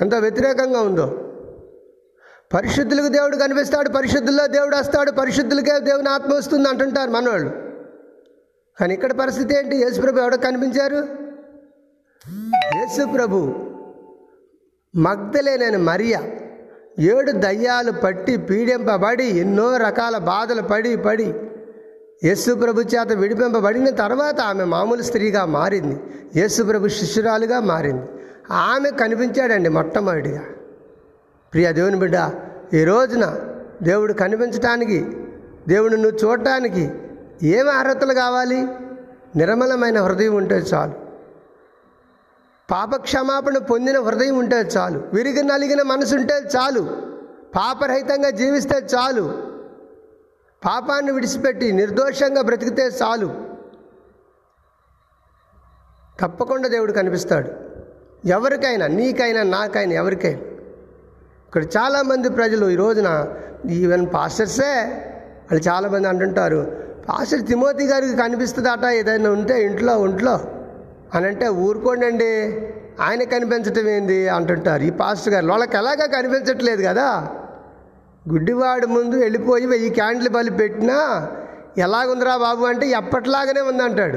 ఎంత వ్యతిరేకంగా ఉందో. పరిశుద్ధులకు దేవుడు కనిపిస్తాడు పరిశుద్ధుల్లో దేవుడు వస్తాడు పరిశుద్ధులకే దేవుని ఆత్మ వస్తుంది అంటుంటారు మనవాళ్ళు కానీ ఇక్కడ పరిస్థితి ఏంటి? యేసుప్రభు ఎవడో కనిపించారు? యేసుప్రభు మగ్ధలేనైన మరియ ఏడు దయ్యాలు పట్టి పీడింపబడి ఎన్నో రకాల బాధలు పడి పడి యేసు ప్రభు చేత విడిపింపబడిన తర్వాత ఆమె మామూలు స్త్రీగా మారింది. యేసు ప్రభు శిష్యురాలుగా మారింది. ఆమె కనిపించాడండి మొట్టమొదటిగా. ప్రియ దేవుని బిడ్డ ఈ రోజున దేవుడు కనిపించటానికి దేవుడు నువ్వు చూడటానికి ఏమి అర్హతలు కావాలి? నిర్మలమైన హృదయం ఉంటే చాలు. పాపక్షమాపణ పొందిన హృదయం ఉంటే చాలు. విరిగి నలిగిన మనసు ఉంటే చాలు. పాపరహితంగా జీవిస్తే చాలు. పాపాన్ని విడిచిపెట్టి నిర్దోషంగా బ్రతికితే చాలు. తప్పకుండా దేవుడు కనిపిస్తాడు. ఎవరికైనా నీకైనా నాకైనా ఎవరికైనా. ఇక్కడ చాలామంది ప్రజలు ఈ రోజున ఈవెన్ పాస్టర్సే వాళ్ళు చాలామంది అంటుంటారు పాస్టర్ తిమోతి గారికి కనిపిస్తుందట ఏదైనా ఉంటే ఇంట్లో ఒంట్లో అని అంటే ఊరుకోండి ఆయన కనిపించటం ఏంది? అంటుంటారు. ఈ పాస్టర్ గారు వాళ్ళకి ఎలాగా కనిపించట్లేదు కదా? గుడ్డివాడు ముందు వెళ్ళిపోయి వెయ్యి క్యాండిల్ బలి పెట్టినా ఎలాగుందిరా బాబు అంటే ఎప్పటిలాగానే ఉందంటాడు.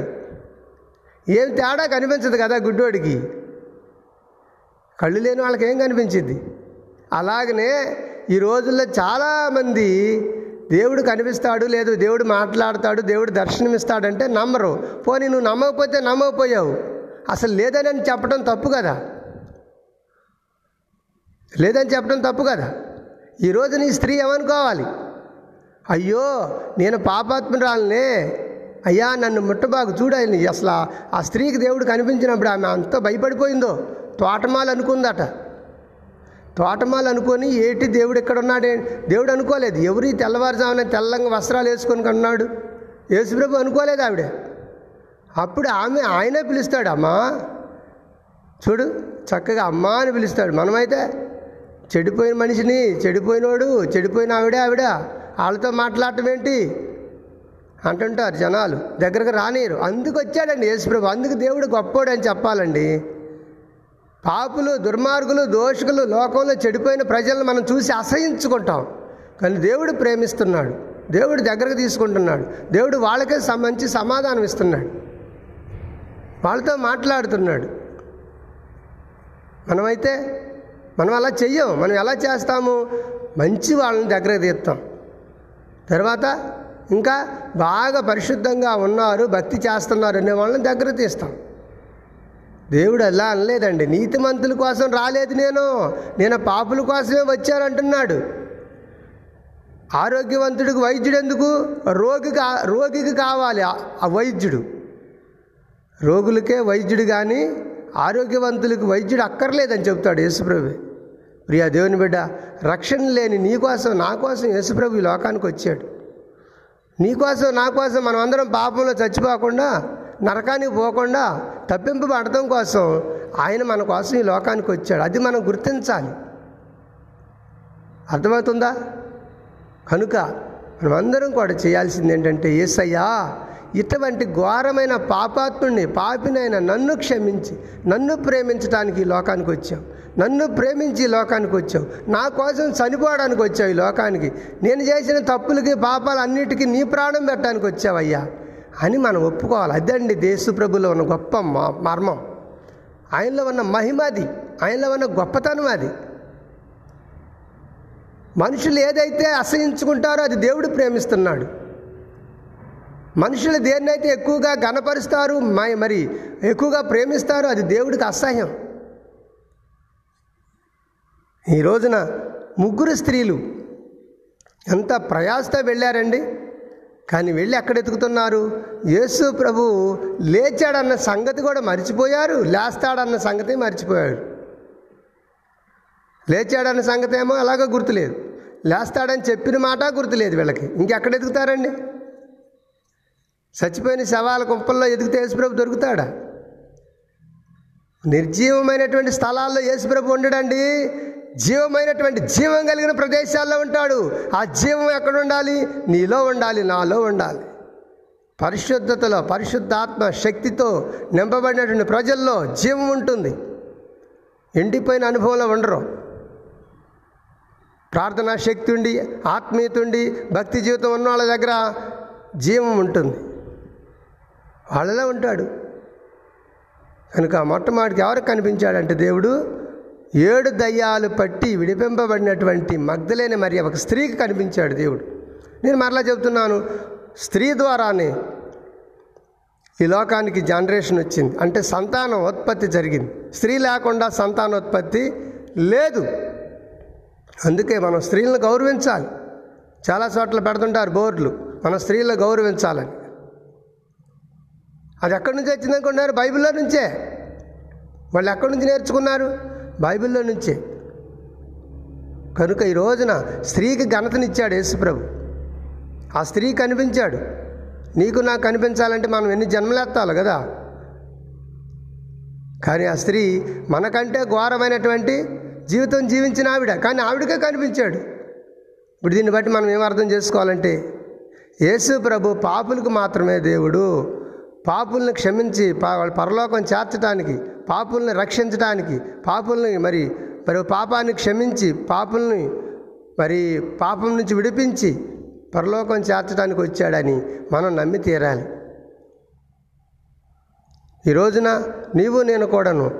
ఏం తేడా కనిపించదు కదా గుడ్డోడికి. కళ్ళు లేని వాళ్ళకి ఏం కనిపించింది అలాగనే ఈ రోజుల్లో చాలామంది దేవుడు కనిపిస్తాడు లేదు దేవుడు మాట్లాడతాడు దేవుడు దర్శనమిస్తాడంటే నమ్మరు. పోనీ నువ్వు నమ్మకపోతే నమ్మకపోయావు. అసలు లేదని చెప్పడం తప్పు కదా? లేదని చెప్పడం తప్పు కదా? ఈరోజు నీ స్త్రీ ఏమనుకోవాలి? అయ్యో నేను పాపాత్మరాలనే. అయ్యా నన్ను ముట్టబాకు చూడాలి అసలు ఆ స్త్రీకి దేవుడు కనిపించినప్పుడు ఆమె అంత భయపడిపోయిందో. తోటమాలు అనుకుందట. తోటమాలు అనుకొని ఏటి దేవుడు ఇక్కడ ఉన్నాడే దేవుడు అనుకోలేదు. ఎవరి తెల్లవారుజామున తెల్లంగా వస్త్రాలు వేసుకొని కన్నాడు? యేసుప్రభు అనుకోలేదు ఆవిడ. అప్పుడు ఆమె ఆయనే పిలుస్తాడు అమ్మా. చూడు చక్కగా అమ్మా అని పిలుస్తాడు. మనమైతే చెడిపోయిన మనిషిని చెడిపోయినోడు చెడిపోయిన ఆవిడే ఆవిడ. వాళ్ళతో మాట్లాడటం ఏంటి? అంటుంటారు జనాలు. దగ్గరకు రానియరు. అందుకు వచ్చాడండి యేసుప్రభు. అందుకు దేవుడు గొప్పోడు అని చెప్పాలండి. పాపులు దుర్మార్గులు దోషకులు లోకంలో చెడిపోయిన ప్రజలను మనం చూసి అసహించుకుంటాం. కానీ దేవుడు ప్రేమిస్తున్నాడు. దేవుడు దగ్గరకు తీసుకుంటున్నాడు. దేవుడు వాళ్ళకే స- మంచి సమాధానం ఇస్తున్నాడు. వాళ్ళతో మాట్లాడుతున్నాడు. మనమైతే మనం అలా చెయ్యం మనం ఎలా చేస్తాము? మంచి వాళ్ళని దగ్గర తీస్తాం. తర్వాత ఇంకా బాగా పరిశుద్ధంగా ఉన్నారు భక్తి చేస్తున్నారు అనే వాళ్ళని దగ్గర తీస్తాం. దేవుడు అలా అనలేదండి. నీతిమంతుల కోసం రాలేదు నేను. నేను పాపుల కోసమే వచ్చానంటున్నాడు. ఆరోగ్యవంతుడికి వైద్యుడు ఎందుకు? రోగికి రోగికి కావాలి ఆ- ఆ వైద్యుడు. రోగులకే వైద్యుడు కానీ ఆరోగ్యవంతులకు వైద్యుడు అక్కర్లేదని చెప్తాడు యేసుప్రభు. ప్రియా దేవుని బిడ్డ రక్షణ లేని నీకోసం నా కోసం యేసుప్రభు ఈ లోకానికి వచ్చాడు. నీకోసం నా కోసం మనం అందరం పాపంలో చచ్చిపోకుండా నరకానికి పోకుండా తప్పింపబడటం కోసం ఆయన మన కోసం ఈ లోకానికి వచ్చాడు. అది మనం గుర్తించాలి. అర్థమవుతుందా? కనుక మనమందరం కూడా చేయాల్సింది ఏంటంటే ఏసయ్యా ఇటువంటి ఘోరమైన పాపాత్ముడిని పాపినైన నన్ను క్షమించి నన్ను ప్రేమించడానికి ఈ లోకానికి వచ్చాం నన్ను ప్రేమించి లోకానికి వచ్చావు. నా కోసం చనిపోవడానికి వచ్చావు ఈ లోకానికి. నేను చేసిన తప్పులకి పాపాలు అన్నిటికీ నీ ప్రాణం పెట్టడానికి వచ్చావయ్యా. అని మనం ఒప్పుకోవాలి. అదండి దేశప్రభులో ఉన్న గొప్ప మ- మర్మం. ఆయనలో ఉన్న మహిమ అది. ఆయనలో ఉన్న గొప్పతనం అది. మనుషులు ఏదైతే అసహించుకుంటారో అది దేవుడు ప్రేమిస్తున్నాడు. మనుషులు దేన్నైతే ఎక్కువగా గనపరుస్తారు మరి ఎక్కువగా ప్రేమిస్తారో అది దేవుడికి అసహ్యం. ఈ రోజున ముగ్గురు స్త్రీలు ఎంత ప్రయాసతో వెళ్ళారండి? కానీ వెళ్ళి ఎక్కడ ఎతుకుతున్నారు యేసు ప్రభు లేచాడన్న సంగతి కూడా మర్చిపోయారు లేస్తాడన్న సంగతి మర్చిపోయాడు. లేచాడన్న సంగతి ఏమో అలాగ గుర్తులేదు. లేస్తాడని చెప్పిన మాట గుర్తులేదు వీళ్ళకి. ఇంకెక్కడ ఎదుగుతారండి? చచ్చిపోయిన శవాల కుంపల్లో ఎదిగితే యేసుప్రభు దొరుకుతాడా? నిర్జీవమైనటువంటి స్థలాల్లో యేసుప్రభు ఉండడండి. జీవమైనటువంటి జీవం కలిగిన ప్రదేశాల్లో ఉంటాడు. ఆ జీవం ఎక్కడ ఉండాలి? నీలో ఉండాలి నాలో ఉండాలి. పరిశుద్ధతలో పరిశుద్ధాత్మ శక్తితో నింపబడినటువంటి ప్రజల్లో జీవం ఉంటుంది. ఎండిపోయిన అనుభవంలో ఉండరు. ప్రార్థనా శక్తి ఉండి ఆత్మీయత ఉండి భక్తి జీవితం ఉన్న వాళ్ళ దగ్గర జీవం ఉంటుంది. వాళ్ళలో ఉంటాడు. కనుక మొట్టమొదటికి ఎవరికి కనిపించాడంటే దేవుడు? ఏడు దయ్యాలు పట్టి విడిపింపబడినటువంటి మగ్ధలేని మరి ఒక స్త్రీకి కనిపించాడు దేవుడు. నేను మరలా చెబుతున్నాను స్త్రీ ద్వారానే ఈ లోకానికి జనరేషన్ వచ్చింది. అంటే సంతానం ఉత్పత్తి జరిగింది. స్త్రీ లేకుండా సంతానోత్పత్తి లేదు. అందుకే మనం స్త్రీలను గౌరవించాలి. చాలా చోట్ల పెడుతుంటారు బోర్డులు మన స్త్రీలను గౌరవించాలని. అది ఎక్కడి నుంచి వచ్చిందనుకుంటున్నారు? బైబిల్లో నుంచే. వాళ్ళు ఎక్కడి నుంచి నేర్చుకున్నారు? బైబిల్లో నుంచే. కనుక ఈ రోజున స్త్రీకి ఘనతనిచ్చాడు యేసుప్రభు. ఆ స్త్రీ కనిపించాడు. నీకు నాకు కనిపించాలంటే మనం ఎన్ని జన్మలెత్తాలి కదా? కానీ ఆ స్త్రీ మనకంటే ఘోరమైనటువంటి జీవితం జీవించిన ఆవిడ. కానీ ఆవిడకే కనిపించాడు. ఇప్పుడు దీన్ని బట్టి మనం ఏం అర్థం చేసుకోవాలంటే యేసు ప్రభు పాపులకు మాత్రమే దేవుడు. పాపుల్ని క్షమించి వాళ్ళ పరలోకం చేర్చడానికి పాపుల్ని రక్షించడానికి పాపుల్ని మరి మరి పాపాన్ని క్షమించి పాపుల్ని మరి పాపం నుంచి విడిపించి పరలోకం చేర్చడానికి వచ్చాడని మనం నమ్మి తీరాలి. ఈ రోజున నీవు నేను కూడాను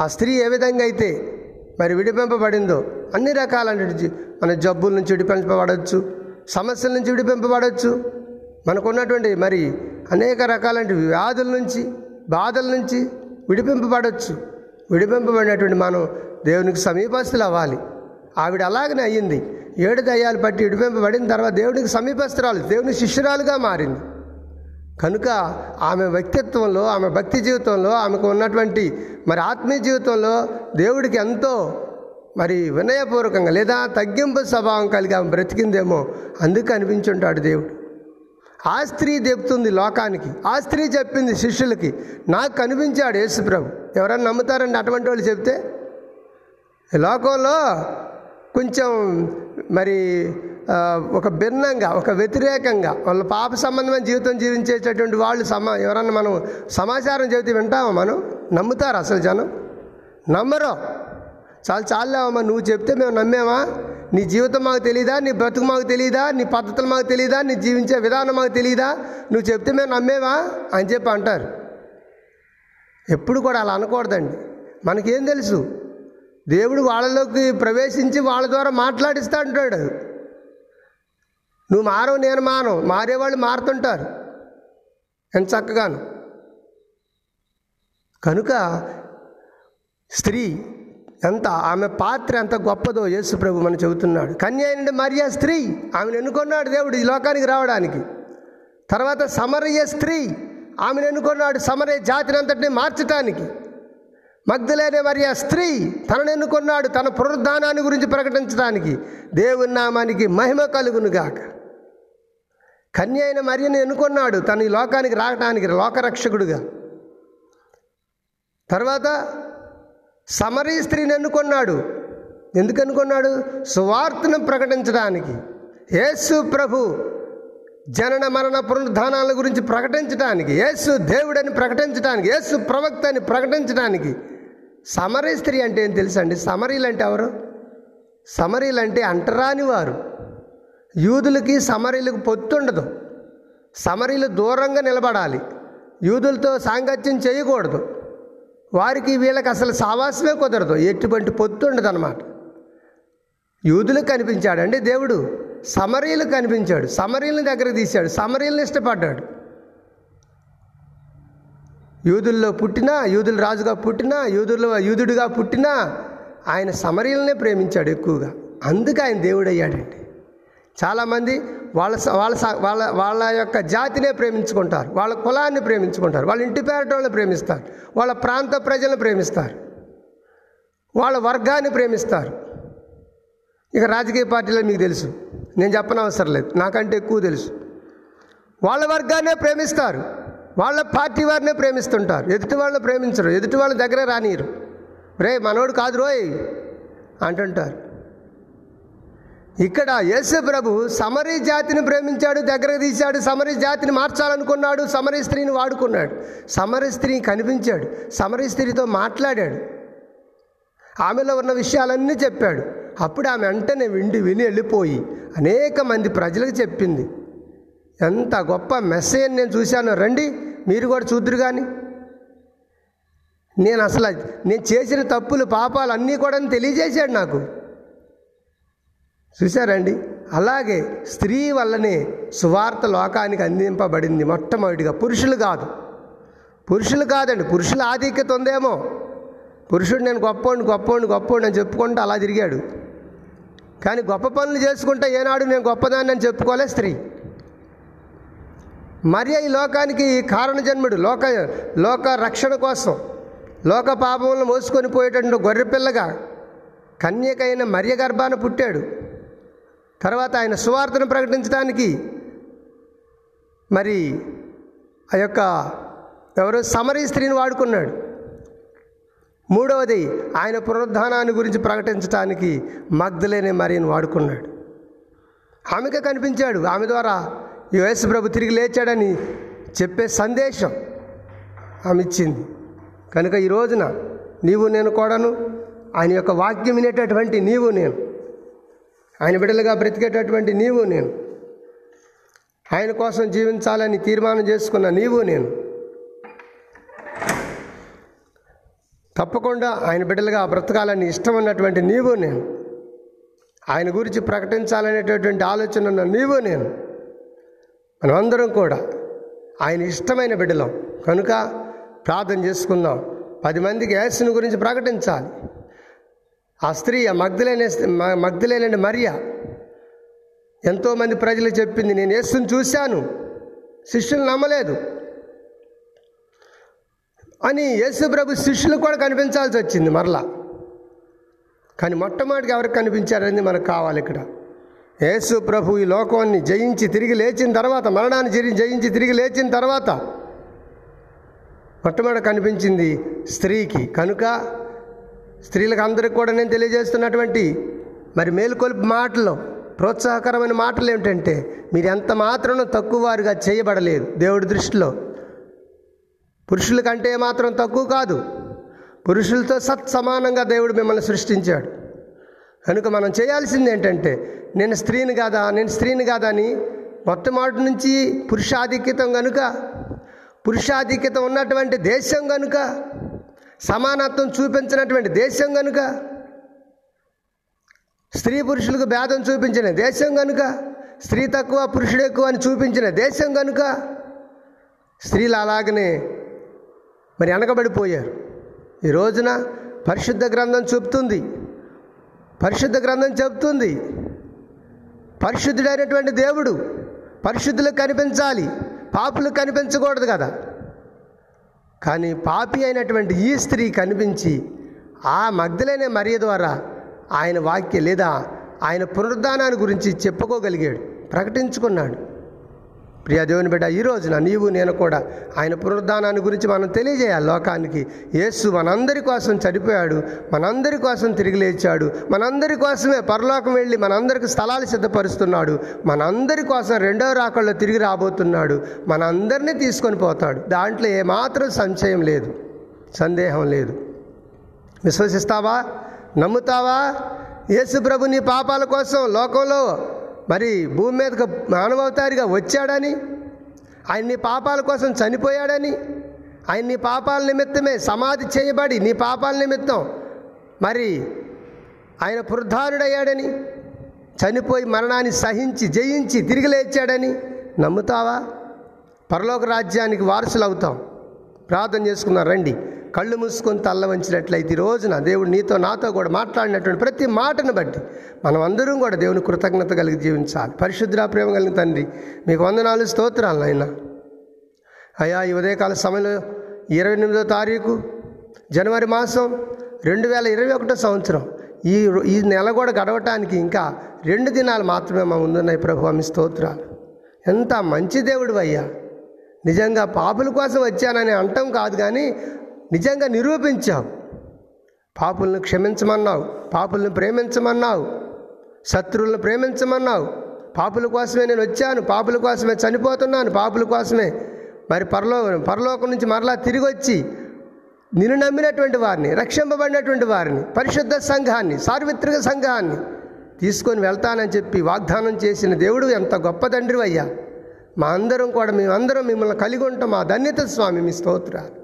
ఆ స్త్రీ ఏ విధంగా అయితే మరి విడిపింపబడిందో అన్ని రకాలైన మన జబ్బుల నుంచి విడిపింపబడవచ్చు సమస్యల నుంచి విడిపింపబడవచ్చు మనకున్నటువంటి మరి అనేక రకాలైన వ్యాధుల నుంచి బాధల నుంచి విడిపింపబడవచ్చు విడిపింపబడినటువంటి మనం దేవునికి సమీపస్తులు అవ్వాలి. ఆవిడ అలాగనే అయ్యింది. ఏడు దయ్యాలు పట్టి విడిపింపబడిన తర్వాత దేవునికి సమీపస్తురాలు దేవుని శిష్యురాలుగా మారింది. కనుక ఆమె వ్యక్తిత్వంలో ఆమె భక్తి జీవితంలో ఆమెకు ఉన్నటువంటి మరి ఆత్మీయ జీవితంలో దేవుడికి ఎంతో మరి వినయపూర్వకంగా లేదా తగ్గింపు స్వభావం కలిగి ఆమె బ్రతికిందేమో అందుకు అనిపించుంటాడు దేవుడు. ఆ స్త్రీ చెప్తుంది లోకానికి. ఆ స్త్రీ చెప్పింది శిష్యులకి. నాకు కనిపించాడు యేసుప్రభు. ఎవరన్నా నమ్ముతారండి అటువంటి వాళ్ళు చెప్తే? లోకంలో కొంచెం మరి ఒక భిన్నంగా ఒక వ్యతిరేకంగా వాళ్ళ పాప సంబంధమైన జీవితం జీవించేటటువంటి వాళ్ళు సమా ఎవరన్నా మనం సమాచారం చెబితే వింటామా మనం? నమ్ముతారు అసలు జనం? నమ్మరు. చాలు చాలేవమ్మా నువ్వు చెప్తే మేము నమ్మేమా? నీ జీవితం మాకు తెలియదా నీ బ్రతుకు మాకు తెలియదా నీ పద్ధతులు మాకు తెలియదా నీ జీవించే విధానం మాకు తెలియదా నువ్వు చెప్తే మేము నమ్మేవా? అని చెప్పి అంటారు. ఎప్పుడు కూడా అలా అనకూడదండి. మనకేం తెలుసు? దేవుడు వాళ్ళలోకి ప్రవేశించి వాళ్ళ ద్వారా మాట్లాడిస్తూ ఉంటాడు నువ్వు మారవు నేను మానవు. మారేవాళ్ళు మారుతుంటారు. ఎంత చక్కగాను. కనుక స్త్రీ ఎంత? ఆమె పాత్ర ఎంత గొప్పదో యేసు ప్రభు మనం చెబుతున్నాడు. కన్య అయిన మరియా స్త్రీ ఆమెను ఎన్నుకున్నాడు దేవుడు ఈ లోకానికి రావడానికి. తర్వాత సమరయ్య స్త్రీ ఆమెను ఎన్నుకున్నాడు సమరయ్య జాతిని అంతటిని మార్చటానికి. మగ్ధులేనే మరియా స్త్రీ తనను ఎన్నుకున్నాడు తన పునరుద్ధానాన్ని గురించి ప్రకటించడానికి దేవుని నామానికి మహిమ కలుగునుగాక. కన్య అయిన మరియను ఎన్నుకున్నాడు తను ఈ లోకానికి రావటానికి లోకరక్షకుడుగా. తర్వాత సమరీ స్త్రీని ఎన్నుకున్నాడు? ఎందుకు అనుకున్నాడు సువార్తను ప్రకటించడానికి. యేసు ప్రభు జనన మరణ పునరుద్ధానాల గురించి ప్రకటించడానికి యేసు దేవుడని ప్రకటించడానికి యేసు ప్రవక్త అని ప్రకటించడానికి. సమరీ స్త్రీ అంటే ఏం తెలుసండి? సమరీలు అంటే ఎవరు? సమరీలు అంటే అంటరాని వారు. యూదులకి సమరీలకు పొత్తుండదు సమరీలు దూరంగా నిలబడాలి. యూదులతో సాంగత్యం చేయకూడదు. వారికి వీళ్ళకి అసలు సావాసమే కుదరదు. ఎటువంటి పొత్తు ఉండదు అనమాట యూదులకు కనిపించాడండి దేవుడు సమరీలకు కనిపించాడు. సమరీలను దగ్గర తీశాడు. సమరీలను ఇష్టపడ్డాడు. యూదుల్లో పుట్టినా యూదుల రాజుగా పుట్టినా యూదుల్లో యూదుడిగా పుట్టినా ఆయన సమరీలనే ప్రేమించాడు ఎక్కువగా. అందుకు ఆయన దేవుడు అయ్యాడండి చాలామంది వాళ్ళ స- వాళ్ళ స- వాళ్ళ వాళ్ళ యొక్క జాతినే ప్రేమించుకుంటారు. వాళ్ళ కులాన్ని ప్రేమించుకుంటారు. వాళ్ళ ఇంటి పేరటోళ్ళని ప్రేమిస్తారు. వాళ్ళ ప్రాంత ప్రజలను ప్రేమిస్తారు. వాళ్ళ వర్గాన్ని ప్రేమిస్తారు. ఇక రాజకీయ పార్టీలో మీకు తెలుసు. నేను చెప్పనవసరం లేదు. నాకంటే ఎక్కువ తెలుసు. వాళ్ళ వర్గాన్నే ప్రేమిస్తారు. వాళ్ళ పార్టీ వారినే ప్రేమిస్తుంటారు. ఎదుటి వాళ్ళని ప్రేమించరు. ఎదుటి వాళ్ళ దగ్గర రానియరు. రే మనోడు కాదు రోయ్ అంటుంటారు. ఇక్కడ యేసు ప్రభు సమరీ జాతిని ప్రేమించాడు దగ్గరకు తీశాడు సమరీ జాతిని మార్చాలనుకున్నాడు సమరీ స్త్రీని వాడుకున్నాడు. సమరీ స్త్రీ కనిపించాడు సమరీ స్త్రీతో మాట్లాడాడు. ఆమెలో ఉన్న విషయాలన్నీ చెప్పాడు. అప్పుడు ఆమె వెంటనే విండి విని వెళ్ళిపోయి అనేక మంది ప్రజలకు చెప్పింది. ఎంత గొప్ప మెసేజ్ నేను చూశాను రండి మీరు కూడా చూద్దరు కానీ నేను అసలు నేను చేసిన తప్పులు పాపాలు అన్నీ కూడా తెలియజేశాడు నాకు. చూశారండి? అలాగే స్త్రీ వల్లనే సువార్త లోకానికి అందింపబడింది మొట్టమొదటిగా పురుషులు కాదు. పురుషులు కాదండి పురుషుల ఆధిక్యత ఉందేమో. పురుషుడు నేను గొప్పోండి గొప్పోండి గొప్పోండి అని చెప్పుకుంటూ అలా తిరిగాడు. కానీ గొప్ప పనులు చేసుకుంటే ఏనాడు నేను గొప్పదాన్ని అని చెప్పుకోలే స్త్రీ. మరి ఈ లోకానికి కారణ జన్ముడు లోక లోక రక్షణ కోసం లోక పాపములను మోసుకొని పోయేటటువంటి గొర్రెపిల్లగా కన్యకైన మర్య గర్భాన పుట్టాడు. తర్వాత ఆయన సువార్తను ప్రకటించడానికి మరి ఆ యొక్క ఎవరు సమరీ స్త్రీని వాడుకున్నాడు. మూడవది ఆయన పునరుద్ధానాన్ని గురించి ప్రకటించడానికి మగ్ధలేని మరియను వాడుకున్నాడు. ఆమెకే కనిపించాడు. ఆమె ద్వారా ఈ ప్రభు తిరిగి లేచాడని చెప్పే సందేశం ఆమె ఇచ్చింది. కనుక ఈ రోజున నీవు నేను కూడాను ఆయన యొక్క వాక్యం వినేటటువంటి నీవు నేను ఆయన బిడ్డలుగా బ్రతికేటటువంటి నీవు నేను. ఆయన కోసం జీవించాలని తీర్మానం చేసుకున్న నీవు నేను. తప్పకుండా ఆయన బిడ్డలుగా బ్రతకాలని ఇష్టం ఉన్నటువంటి నీవు నేను. ఆయన గురించి ప్రకటించాలనేటటువంటి ఆలోచన ఉన్న నీవు నేను. మనమందరం కూడా ఆయన ఇష్టమైన బిడ్డలం. కనుక ప్రార్థన చేసుకుందాం. పది మందికి యేసుని గురించి ప్రకటించాలి. ఆ స్త్రీ ఆ మగ్ధులైన మగ్ధులైన మరియ. ఎంతోమంది ప్రజలు చెప్పింది నేను యేసుని చూశాను. శిష్యులు నమ్మలేదు. అని యేసు ప్రభు శిష్యులు కూడా కనిపించాల్సి వచ్చింది మరలా. కానీ మొట్టమొదటిగా ఎవరికి కనిపించారని మనకు కావాలి ఇక్కడ. యేసు ప్రభు ఈ లోకాన్ని జయించి తిరిగి లేచిన తర్వాత మరణాన్ని జయించి తిరిగి లేచిన తర్వాత మొట్టమొదటి కనిపించింది స్త్రీకి. కనుక స్త్రీలకు అందరికి కూడా నేను తెలియజేస్తున్నటువంటి మరి మేలుకొలుపు మాటలు ప్రోత్సాహకరమైన మాటలు ఏమిటంటే మీరు ఎంత మాత్రం తక్కువ వారుగా చేయబడలేదు దేవుడి దృష్టిలో. పురుషుల కంటే మాత్రం తక్కువ కాదు. పురుషులతో సత్సమానంగా దేవుడు మిమ్మల్ని సృష్టించాడు. కనుక మనం చేయాల్సింది ఏంటంటే నేను స్త్రీని కాదా నేను స్త్రీని కాదా అని మొట్టమొదటి నుంచి పురుషాధిక్యతం కనుక పురుషాధిక్యత ఉన్నటువంటి దేశం కనుక సమానత్వం చూపించినటువంటి దేశం కనుక స్త్రీ పురుషులకు భేదం చూపించిన దేశం కనుక స్త్రీ తక్కువ పురుషుడు ఎక్కువ అని చూపించిన దేశం కనుక స్త్రీలు అలాగనే మరి వెనకబడిపోయారు. ఈ రోజున పరిశుద్ధ గ్రంథం చెప్తుంది. పరిశుద్ధ గ్రంథం చెప్తుంది. పరిశుద్ధుడైనటువంటి దేవుడు పరిశుద్ధులకు కనిపించాలి. పాపులకు కనిపించకూడదు కదా. కానీ పాపి అయినటువంటి ఈ స్త్రీ కనిపించి ఆ మగ్ధులైన మరియ ద్వారా ఆయన వాక్య లేదా ఆయన పునరుద్ధానాన్ని గురించి చెప్పుకోగలిగాడు ప్రకటించుకున్నాడు. ప్రియా దేవుని బిడ్డ ఈ రోజున నీవు నేను కూడా ఆయన పునరుద్ధానాన్ని గురించి మనం తెలియజేయాలి లోకానికి. యేసు మనందరి కోసం చనిపోయాడు మనందరి కోసం తిరిగి లేచాడు మనందరి కోసమే పరలోకం వెళ్ళి మనందరికి స్థలాలు సిద్ధపరుస్తున్నాడు మనందరి కోసం రెండో రాకల్లో తిరిగి రాబోతున్నాడు మనందరినీ తీసుకొని పోతాడు. దాంట్లో ఏమాత్రం సంశయం లేదు సందేహం లేదు. విశ్వసిస్తావా? నమ్ముతావా? యేసు ప్రభు నీ పాపాల కోసం లోకంలో మరి భూమి మీదకు మానవతారిగా వచ్చాడని ఆయన నీ పాపాల కోసం చనిపోయాడని ఆయన నీ పాపాల నిమిత్తమే సమాధి చేయబడి నీ పాపాల నిమిత్తం మరి ఆయన పురుధానుడయ్యాడని చనిపోయి మరణాన్ని సహించి జయించి తిరిగి లేచాడని నమ్ముతావా? పరలోక రాజ్యానికి వారసులు అవుతాం ప్రార్థన చేసుకున్నాం రండి. కళ్ళు మూసుకొని తల్ల వంచినట్లయితే ఈ రోజున దేవుడు నీతో నాతో కూడా మాట్లాడినటువంటి ప్రతి మాటను బట్టి మనం అందరం కూడా దేవుని కృతజ్ఞత కలిగి జీవించాలి. పరిశుద్ధ ప్రేమ కలిగిన తండ్రి మీకు వందనాలు స్తోత్రాలు నాయన. అయ్యా ఈ ఉదయకాల సమయంలో ఇరవై ఎనిమిదో తారీఖు జనవరి మాసం రెండు వేల ఇరవై ఒకటో సంవత్సరం. ఈ ఈ నెల కూడా గడవటానికి ఇంకా రెండు దినాలు మాత్రమే మా ముందున్నాయి ప్రభు మీ స్తోత్రాలు. ఎంత మంచి దేవుడు అయ్యా నిజంగా పాపుల కోసం వచ్చానని అంటం కాదు కానీ నిజంగా నిరూపించావు. పాపులను క్షమించమన్నావు పాపులను ప్రేమించమన్నావు శత్రువులను ప్రేమించమన్నావు. పాపుల కోసమే నేను వచ్చాను పాపుల కోసమే చనిపోతున్నాను పాపుల కోసమే. మరి పరలో పరలోకం నుంచి మరలా తిరిగి వచ్చి నిన్ను నమ్మినటువంటి వారిని రక్షింపబడినటువంటి వారిని పరిశుద్ధ సంఘాన్ని సార్వత్రిక సంఘాన్ని తీసుకొని వెళ్తానని చెప్పి వాగ్దానం చేసిన దేవుడు ఎంత గొప్ప తండ్రి అయ్యా మా అందరం కూడా మేమందరం మిమ్మల్ని కలిగి ఉంటాం మా ధన్యత స్వామి మీ స్తోత్రాలు.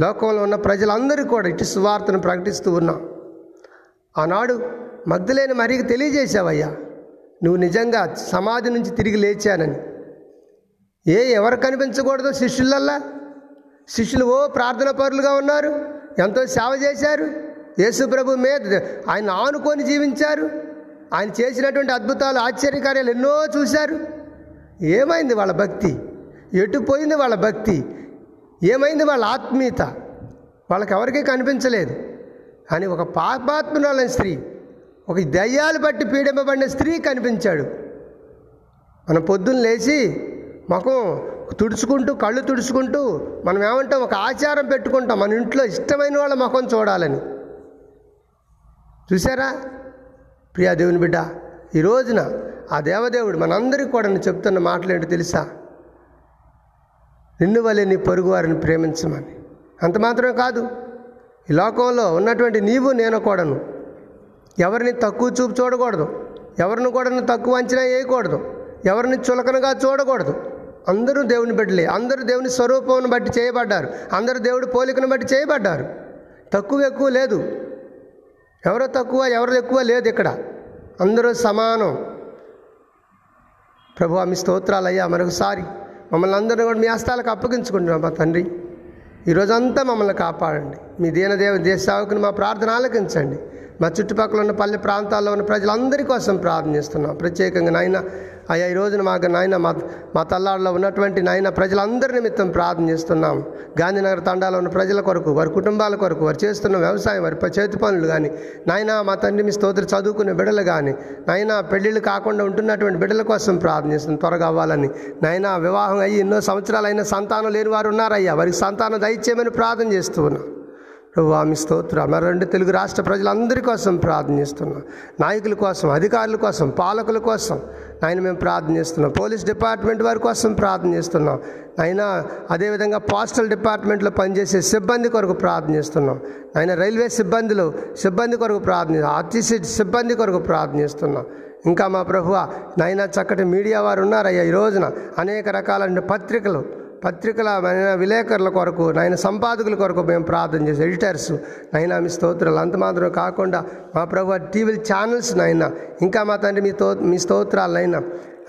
లోకంలో ఉన్న ప్రజలందరూ కూడా ఇటు సువార్తను ప్రకటిస్తూ ఉన్నాం. ఆనాడు మగ్ధులేని మరీకి తెలియజేశావయ్యా నువ్వు నిజంగా సమాధి నుంచి తిరిగి లేచానని. ఏ ఎవరు కనిపించకూడదు శిష్యులల్లా? శిష్యులు ఓ ప్రార్థన పరులుగా ఉన్నారు ఎంతో సేవ చేశారు. యేసు ప్రభు మీద ఆయన ఆనుకొని జీవించారు. ఆయన చేసినటువంటి అద్భుతాలు ఆశ్చర్యకార్యాలు ఎన్నో చూశారు. ఏమైంది వాళ్ళ భక్తి? ఎటు పోయింది వాళ్ళ భక్తి? ఏమైంది వాళ్ళ ఆత్మీయత? వాళ్ళకి ఎవరికీ కనిపించలేదు. అని ఒక పాపాత్మరాలైన స్త్రీ ఒక దయ్యాలు బట్టి పీడింపబడిన స్త్రీ కనిపించాడు. మనం పొద్దున్న లేచి ముఖం తుడుచుకుంటూ కళ్ళు తుడుచుకుంటూ మనం ఏమంటాం? ఒక ఆచారం పెట్టుకుంటాం. మన ఇంట్లో ఇష్టమైన వాళ్ళ ముఖం చూడాలని. చూసారా ప్రియా దేవుని బిడ్డ ఈ రోజున ఆ దేవదేవుడు మనందరికీ కూడా నేను చెప్తున్న మాటలు ఏంటో తెలుసా? నిన్ను వలె నీ పొరుగువారిని ప్రేమించమని. అంత మాత్రమే కాదు. ఈ లోకంలో ఉన్నటువంటి నీవు నేను కూడాను. ఎవరిని తక్కువ చూపు చూడకూడదు. ఎవరిని కూడా తక్కువ అంచనా వేయకూడదు. ఎవరిని చులకనగా చూడకూడదు. అందరూ దేవుని బిడ్డలే. అందరూ దేవుని స్వరూపం బట్టి చేయబడ్డారు. అందరూ దేవుడి పోలికను బట్టి చేయబడ్డారు. తక్కువ ఎక్కువ లేదు. ఎవరో తక్కువ ఎవరు ఎక్కువ లేదు ఇక్కడ. అందరూ సమానం. ప్రభు ఆమె స్తోత్రాలయ్యా మరొకసారి. మమ్మల్ని అందరినీ కూడా మీ హస్తాలకు అప్పగించుకుంటున్నాం మా తండ్రి. ఈరోజంతా మమ్మల్ని కాపాడండి. మీ దీనదేవ దేశ సావుకుని మా ప్రార్థన ఆలకించండి. మా చుట్టుపక్కల ఉన్న పల్లె ప్రాంతాల్లో ఉన్న ప్రజలందరి కోసం ప్రార్థన చేస్తున్నాం. ప్రత్యేకంగా నాయన అయ్యా ఈ రోజున మాకు నాయన మా మా తల్లాడులో ఉన్నటువంటి నాయన ప్రజలందరి నిమిత్తం ప్రార్థన చేస్తున్నాం. గాంధీనగర్ తండాలో ఉన్న ప్రజల కొరకు వారి కుటుంబాల కొరకు వారు చేస్తున్న వ్యవసాయం వారి చేతి పనులు కానీ నాయన మా తండ్రి మీ స్తోత్ర చదువుకునే బిడ్డలు కానీ నాయన పెళ్ళిళ్ళు కాకుండా ఉంటున్నటువంటి బిడ్డల కోసం ప్రార్థన చేస్తున్నాం. త్వరగా అవ్వాలని. నాయన వివాహం అయ్యి ఎన్నో సంవత్సరాలు సంతానం లేని వారు ఉన్నారయ్యా. వారికి సంతానం దయచేయమని ప్రార్థన చేస్తూ ఉన్నాం. వామి ఆమె స్తోత్ర మరి రెండు తెలుగు రాష్ట్ర ప్రజలందరి కోసం ప్రార్థనిస్తున్నాం. నాయకుల కోసం అధికారుల కోసం పాలకుల కోసం నాయన మేము ప్రార్థనిస్తున్నాం. పోలీస్ డిపార్ట్మెంట్ వారి కోసం ప్రార్థనిస్తున్నాం. అయినా అదేవిధంగా పోస్టల్ డిపార్ట్మెంట్లో పనిచేసే సిబ్బంది కొరకు ప్రార్థనిస్తున్నాం. ఆయన రైల్వే సిబ్బందులు సిబ్బంది కొరకు ప్రార్థని ఆర్టీసీ సిబ్బంది కొరకు ప్రార్థనిస్తున్నాం. ఇంకా మా ప్రభువ నైనా చక్కటి మీడియా వారు ఉన్నారయ్యా. ఈ రోజున అనేక రకాలైన పత్రికలు పత్రికల విలేకరుల కొరకు నాయన సంపాదకుల కొరకు మేము ప్రార్థన చేసి ఎడిటర్స్ నైనా మీ స్తోత్రాలు. అంత మాత్రమే కాకుండా మా ప్రభు టీవీ ఛానల్స్ నాయన ఇంకా మా తండ్రి మీ తో మీ స్తోత్రాలైనా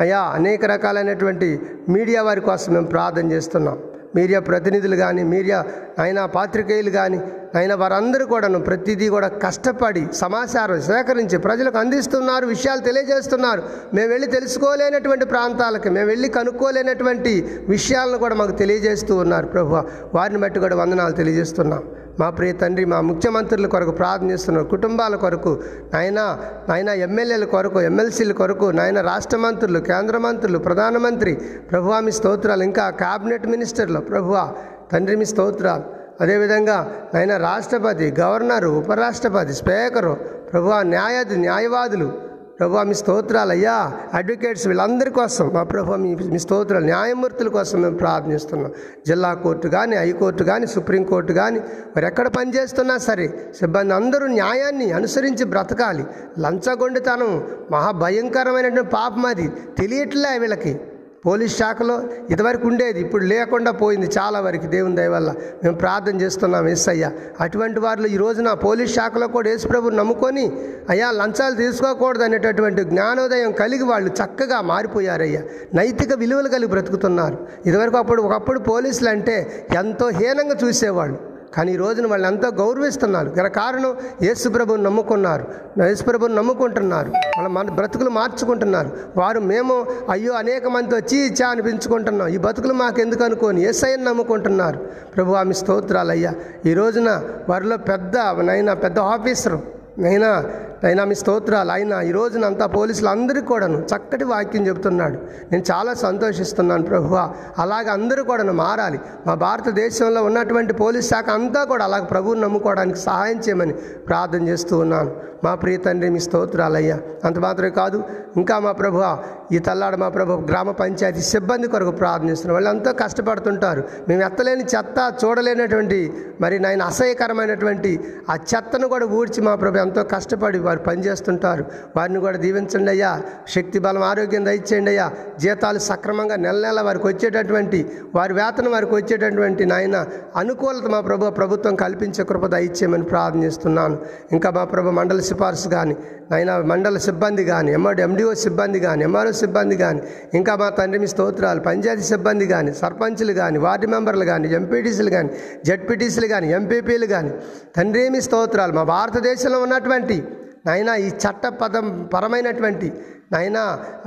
అయ్యా అనేక రకాలైనటువంటి మీడియా వారి కోసం మేము ప్రార్థన చేస్తున్నాం. మీడియా ప్రతినిధులు కానీ మీడియా ఆయన పాత్రికేయులు కానీ అయినా వారందరూ కూడాను ప్రతిదీ కూడా కష్టపడి సమాచారం సేకరించి ప్రజలకు అందిస్తున్నారు విషయాలు తెలియజేస్తున్నారు. మేము వెళ్ళి తెలుసుకోలేనటువంటి ప్రాంతాలకి మేము వెళ్ళి కనుక్కోలేనటువంటి విషయాలను కూడా మాకు తెలియజేస్తూ ఉన్నారు ప్రభు. వారిని బట్టి కూడా వందనాలు తెలియజేస్తున్నాం. మా ప్రియ తండ్రి మా ముఖ్యమంత్రుల కొరకు ప్రార్థనిస్తున్నారు కుటుంబాల కొరకు నాయన నాయన ఎమ్మెల్యేల కొరకు ఎమ్మెల్సీల కొరకు నాయన రాష్ట్ర మంత్రులు కేంద్ర మంత్రులు ప్రధానమంత్రి ప్రభువా మీ స్తోత్రాలు. ఇంకా క్యాబినెట్ మినిస్టర్లు ప్రభువా తండ్రి మీ స్తోత్రాలు. అదేవిధంగా ఆయన రాష్ట్రపతి గవర్నరు ఉపరాష్ట్రపతి స్పీకరు ప్రభు న్యాయ న్యాయవాదులు. ప్రభు మీ స్తోత్రాలు అయ్యా అడ్వకేట్స్ వీళ్ళందరి కోసం మా ప్రభు మీ మీ స్తోత్రాలు న్యాయమూర్తుల కోసం మేము ప్రార్థనిస్తున్నాం జిల్లా కోర్టు కానీ హైకోర్టు కానీ సుప్రీంకోర్టు కానీ మరి ఎక్కడ పనిచేస్తున్నా సరే సిబ్బంది అందరూ న్యాయాన్ని అనుసరించి బ్రతకాలి. లంచగొండితనం మహాభయంకరమైనటువంటి పాపం అది. తెలియట్లే వీళ్ళకి. పోలీస్ శాఖలో ఇదివరకు ఉండేది ఇప్పుడు లేకుండా పోయింది చాలా వరకు. దేవుని దయవల్ల మేము ప్రార్థన చేస్తున్నాం ఎస్ అయ్య అటువంటి వారిలో ఈ రోజున పోలీస్ శాఖలో కూడా యేసుప్రభుని నమ్ముకొని అయ్యా లంచాలు తీసుకోకూడదు అనేటటువంటి జ్ఞానోదయం కలిగి వాళ్ళు చక్కగా మారిపోయారయ్యా. నైతిక విలువలు కలిగి బ్రతుకుతున్నారు. ఇదివరకు అప్పుడు ఒకప్పుడు పోలీసులు అంటే ఎంతో హీనంగా చూసేవాళ్ళు. కానీ ఈ రోజున వాళ్ళు ఎంతో గౌరవిస్తున్నారు. గల కారణం యేసుప్రభుని నమ్ముకున్నారు. యేసుప్రభుని నమ్ముకుంటున్నారు. వాళ్ళ మన బ్రతుకులు మార్చుకుంటున్నారు. వారు మేము అయ్యో అనేక మందితో చీ చా అనిపించుకుంటున్నాం. ఈ బతుకులు మాకు ఎందుకు అనుకోని ఎస్ఐని నమ్ముకుంటున్నారు. ప్రభు ఆమె స్తోత్రాలు అయ్యా ఈ రోజున వారిలో పెద్ద నైనా పెద్ద ఆఫీసరు నైనా అయినా మీ స్తోత్రాలు ఆయన ఈ రోజున అంతా పోలీసులు అందరికీ కూడాను చక్కటి వాక్యం చెబుతున్నాడు. నేను చాలా సంతోషిస్తున్నాను ప్రభువ. అలాగే అందరూ కూడాను మారాలి. మా భారతదేశంలో ఉన్నటువంటి పోలీస్ శాఖ అంతా కూడా అలాగ ప్రభువుని నమ్ముకోవడానికి సహాయం చేయమని ప్రార్థన చేస్తూ ఉన్నాను. మా ప్రియ తండ్రి మీ స్తోత్రాలయ్యా. అంత మాత్రమే కాదు ఇంకా మా ప్రభు ఈ తల్లాడ మా ప్రభు గ్రామ పంచాయతీ సిబ్బంది కొరకు ప్రార్థనిస్తున్నాం వాళ్ళు ఎంతో కష్టపడుతుంటారు. మేము ఎత్తలేని చెత్త చూడలేనటువంటి మరి నాయన అసహ్యకరమైనటువంటి ఆ చెత్తను కూడా ఊడ్చి మా ప్రభు ఎంతో కష్టపడి వారు పనిచేస్తుంటారు. వారిని కూడా దీవించండి అయ్యా. శక్తి బలం ఆరోగ్యం దయచేయండి అయ్యా. జీతాలు సక్రమంగా నెల నెల వారికి వచ్చేటటువంటి వారి వేతనం వారికి వచ్చేటటువంటి నాయన అనుకూలత మా ప్రభు ప్రభుత్వం కల్పించే కృప దయచేయమని ప్రార్థనిస్తున్నాను ఇంకా మా ప్రభు మండల సిఫార్సు కానీ నాయన మండల సిబ్బంది కానీ ఎంఆర్ ఎండిఓ సిబ్బంది కానీ ఎంఆర్ఓ సిబ్బంది కానీ ఇంకా మా తండ్రి మీ స్తోత్రాలు పంచాయతీ సిబ్బంది కానీ సర్పంచులు కానీ వార్డు మెంబర్లు కానీ ఎంపీటీసీలు కానీ జడ్పీటీసీలు కానీ ఎంపీపీలు కానీ తండ్రి మీ స్తోత్రాలు మా భారతదేశంలో ఉన్నటువంటి నాయన ఈ చట్టపదం పరమైనటువంటి నాయన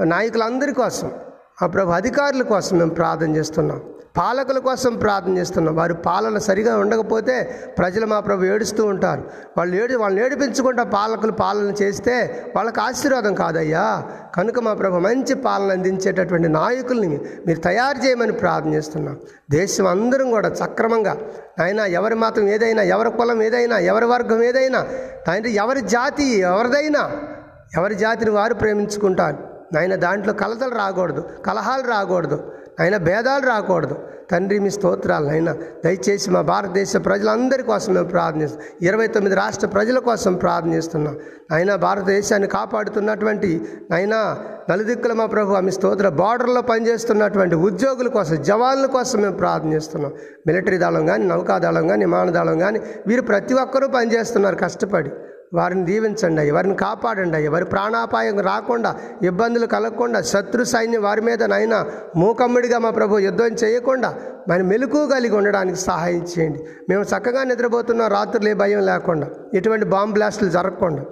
నాయకులందరి కోసం ఆ ప్రభు అధికారుల కోసం మేము ప్రార్థన చేస్తున్నాం. పాలకుల కోసం ప్రార్థన చేస్తున్నాం. వారి పాలన సరిగా ఉండకపోతే ప్రజలు మా ప్రభు ఏడుస్తూ ఉంటారు. వాళ్ళు ఏడు వాళ్ళని ఏడిపించుకుంటా పాలకులు పాలన చేస్తే వాళ్ళకి ఆశీర్వాదం కాదయ్యా. కనుక మా ప్రభు మంచి పాలన అందించేటటువంటి నాయకుల్ని మీరు తయారు చేయమని ప్రార్థన చేస్తున్నాం. దేశం అందరం కూడా సక్రమంగా అయినా ఎవరి మాత్రం ఏదైనా ఎవరి కులం ఏదైనా ఎవరి వర్గం ఏదైనా తండ్రి ఎవరి జాతి ఎవరిదైనా ఎవరి జాతిని వారు ప్రేమించుకుంటారు. నాయన దాంట్లో కలతలు రాకూడదు కలహాలు రాకూడదు. అయినా భేదాలు రాకూడదు. తండ్రి మీ స్తోత్రాలు అయినా దయచేసి మా భారతదేశ ప్రజలందరి కోసం మేము ప్రార్థనిస్తున్నాం ఇరవై తొమ్మిది రాష్ట్ర ప్రజల కోసం ప్రార్థనిస్తున్నాం అయినా భారతదేశాన్ని కాపాడుతున్నటువంటి అయినా నలుదిక్కుల మా ప్రభు మీ స్తోత్ర బార్డర్లో పనిచేస్తున్నటువంటి ఉద్యోగుల కోసం జవాన్ల కోసం మేము ప్రార్థనిస్తున్నాం మిలిటరీ దళం కానీ నౌకాదళం కానీ విమానదళం కానీ వీరు ప్రతి ఒక్కరూ పనిచేస్తున్నారు. కష్టపడి వారిని దీవించండి అయ్యా వారిని కాపాడండి అయ్యా. వారి ప్రాణాపాయం రాకుండా ఇబ్బందులు కలగకుండా శత్రు సైన్యం వారి మీద నైనా మూకమ్మడిగా మా ప్రభు యుద్ధం చేయకుండా మరి మెలకు కలిగి ఉండడానికి సహాయం చేయండి. మేము చక్కగా నిద్రపోతున్న ఏ భయం లేకుండా ఎటువంటి బాంబ్ బ్లాస్టులు జరగకుండా.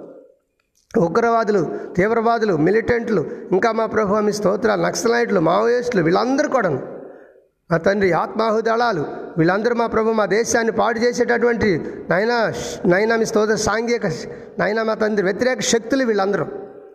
ఉగ్రవాదులు తీవ్రవాదులు మిలిటెంట్లు ఇంకా మా ప్రభు మీ స్తోత్రాలు నక్సలైట్లు మావోయిస్టులు వీళ్ళందరూ కూడా మా తండ్రి ఆత్మాహు దళాలు వీళ్ళందరూ మా ప్రభు మా దేశాన్ని పాడు చేసేటటువంటి నైనా నైనా మీ స్తోత్ర సాంఘిక నైనా మా తండ్రి వ్యతిరేక శక్తులు వీళ్ళందరూ.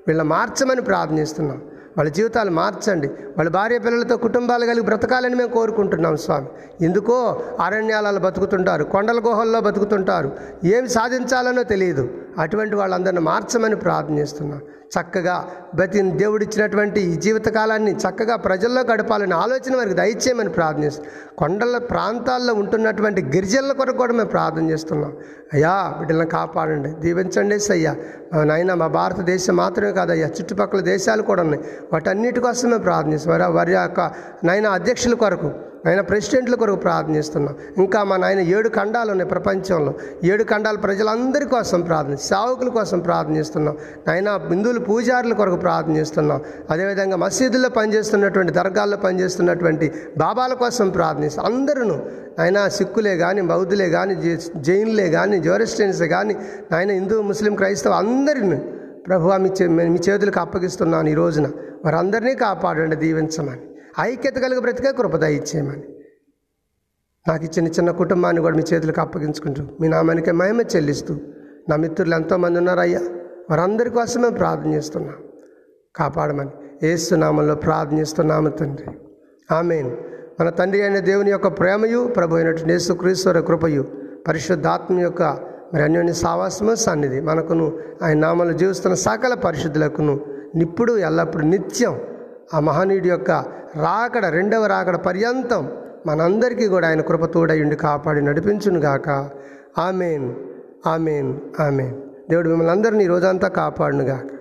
వీళ్ళ మార్చమని ప్రార్థనిస్తున్నాం వాళ్ళ జీవితాలు మార్చండి. వాళ్ళ భార్య పిల్లలతో కుటుంబాలు కలిగి బ్రతకాలని మేము కోరుకుంటున్నాం స్వామి. ఎందుకో అరణ్యాలలో బతుకుతుంటారు కొండల గుహల్లో బతుకుతుంటారు. ఏమి సాధించాలనో తెలియదు. అటువంటి వాళ్ళందరిని మార్చమని ప్రార్థనిస్తున్నాం చక్కగా బతి దేవుడిచ్చినటువంటి ఈ జీవితకాలాన్ని చక్కగా ప్రజల్లో గడపాలని ఆలోచన వారికి దయచేయమని ప్రార్థనిస్తున్నాం కొండల ప్రాంతాల్లో ఉంటున్నటువంటి గిరిజనుల కొరకు కూడా మేము ప్రార్థన చేస్తున్నాం. అయ్యా బిడ్డలను కాపాడండి. దీవించండి అయ్యా నాయన మా భారతదేశం మాత్రమే కాదయ్యా చుట్టుపక్కల దేశాలు కూడా ఉన్నాయి. వాటన్నిటి కోసం మేము ప్రార్థనిస్తాం వారి వారి యొక్క నాయన అధ్యక్షుల కొరకు ఆయన ప్రెసిడెంట్ల కొరకు ప్రార్థనిస్తున్నాం ఇంకా మా నాయన ఏడు ఖండాలు ఉన్నాయి ప్రపంచంలో. ఏడు ఖండాలు ప్రజలందరి కోసం ప్రార్థన సేవకుల కోసం ప్రార్థనిస్తున్నాం ఆయన బిందువులు పూజారుల కొరకు ప్రార్థనిస్తున్నాం అదేవిధంగా మసీదుల్లో పనిచేస్తున్నటువంటి దర్గాల్లో పనిచేస్తున్నటువంటి బాబాల కోసం ప్రార్థనిస్తాం అందరూ ఆయన సిక్కులే కానీ బౌద్ధులే కానీ జైన్లే కానీ జోరెస్టియన్స్ కానీ ఆయన హిందూ ముస్లిం క్రైస్తవ అందరిని ప్రభు మీ చే మీ చేతులకు అప్పగిస్తున్నాను ఈ రోజున. వారందరినీ కాపాడండి దీవించమని. ఐక్యత కలిగి బ్రతికే కృపద ఇచ్చేయమని నాకు ఇచ్చిన చిన్న కుటుంబాన్ని కూడా మీ చేతులకు అప్పగించుకుంటూ మీ నామానికి మహిమ చెల్లిస్తూ నా మిత్రులు ఎంతోమంది ఉన్నారయ్యా వారందరి కోసం మేము ప్రార్థన చేస్తున్నాం. కాపాడమని ఏసునామంలో ప్రార్థనిస్తున్నాము తండ్రి. ఆమెన్. మన తండ్రి అయిన దేవుని యొక్క ప్రేమయు ప్రభు అయినటువంటి యేసుక్రీశ్వర కృపయు పరిశుద్ధాత్మ యొక్క మరి అన్యోన్య సావాసము సన్నిధి మనకును ఆయన నామంలో జీవిస్తున్న సకల పరిశుద్ధులకును ఇప్పుడు ఎల్లప్పుడు నిత్యం ఆ మహనీయుడి యొక్క రాకడ రెండవ రాకడ పర్యంతం మనందరికీ కూడా ఆయన కృప తోడయుండి కాపాడి నడిపించును గాక. ఆమెన్. ఆమెన్. ఆమెన్. దేవుడు మిమ్మల్ని అందరినీ రోజంతా కాపాడునుగాక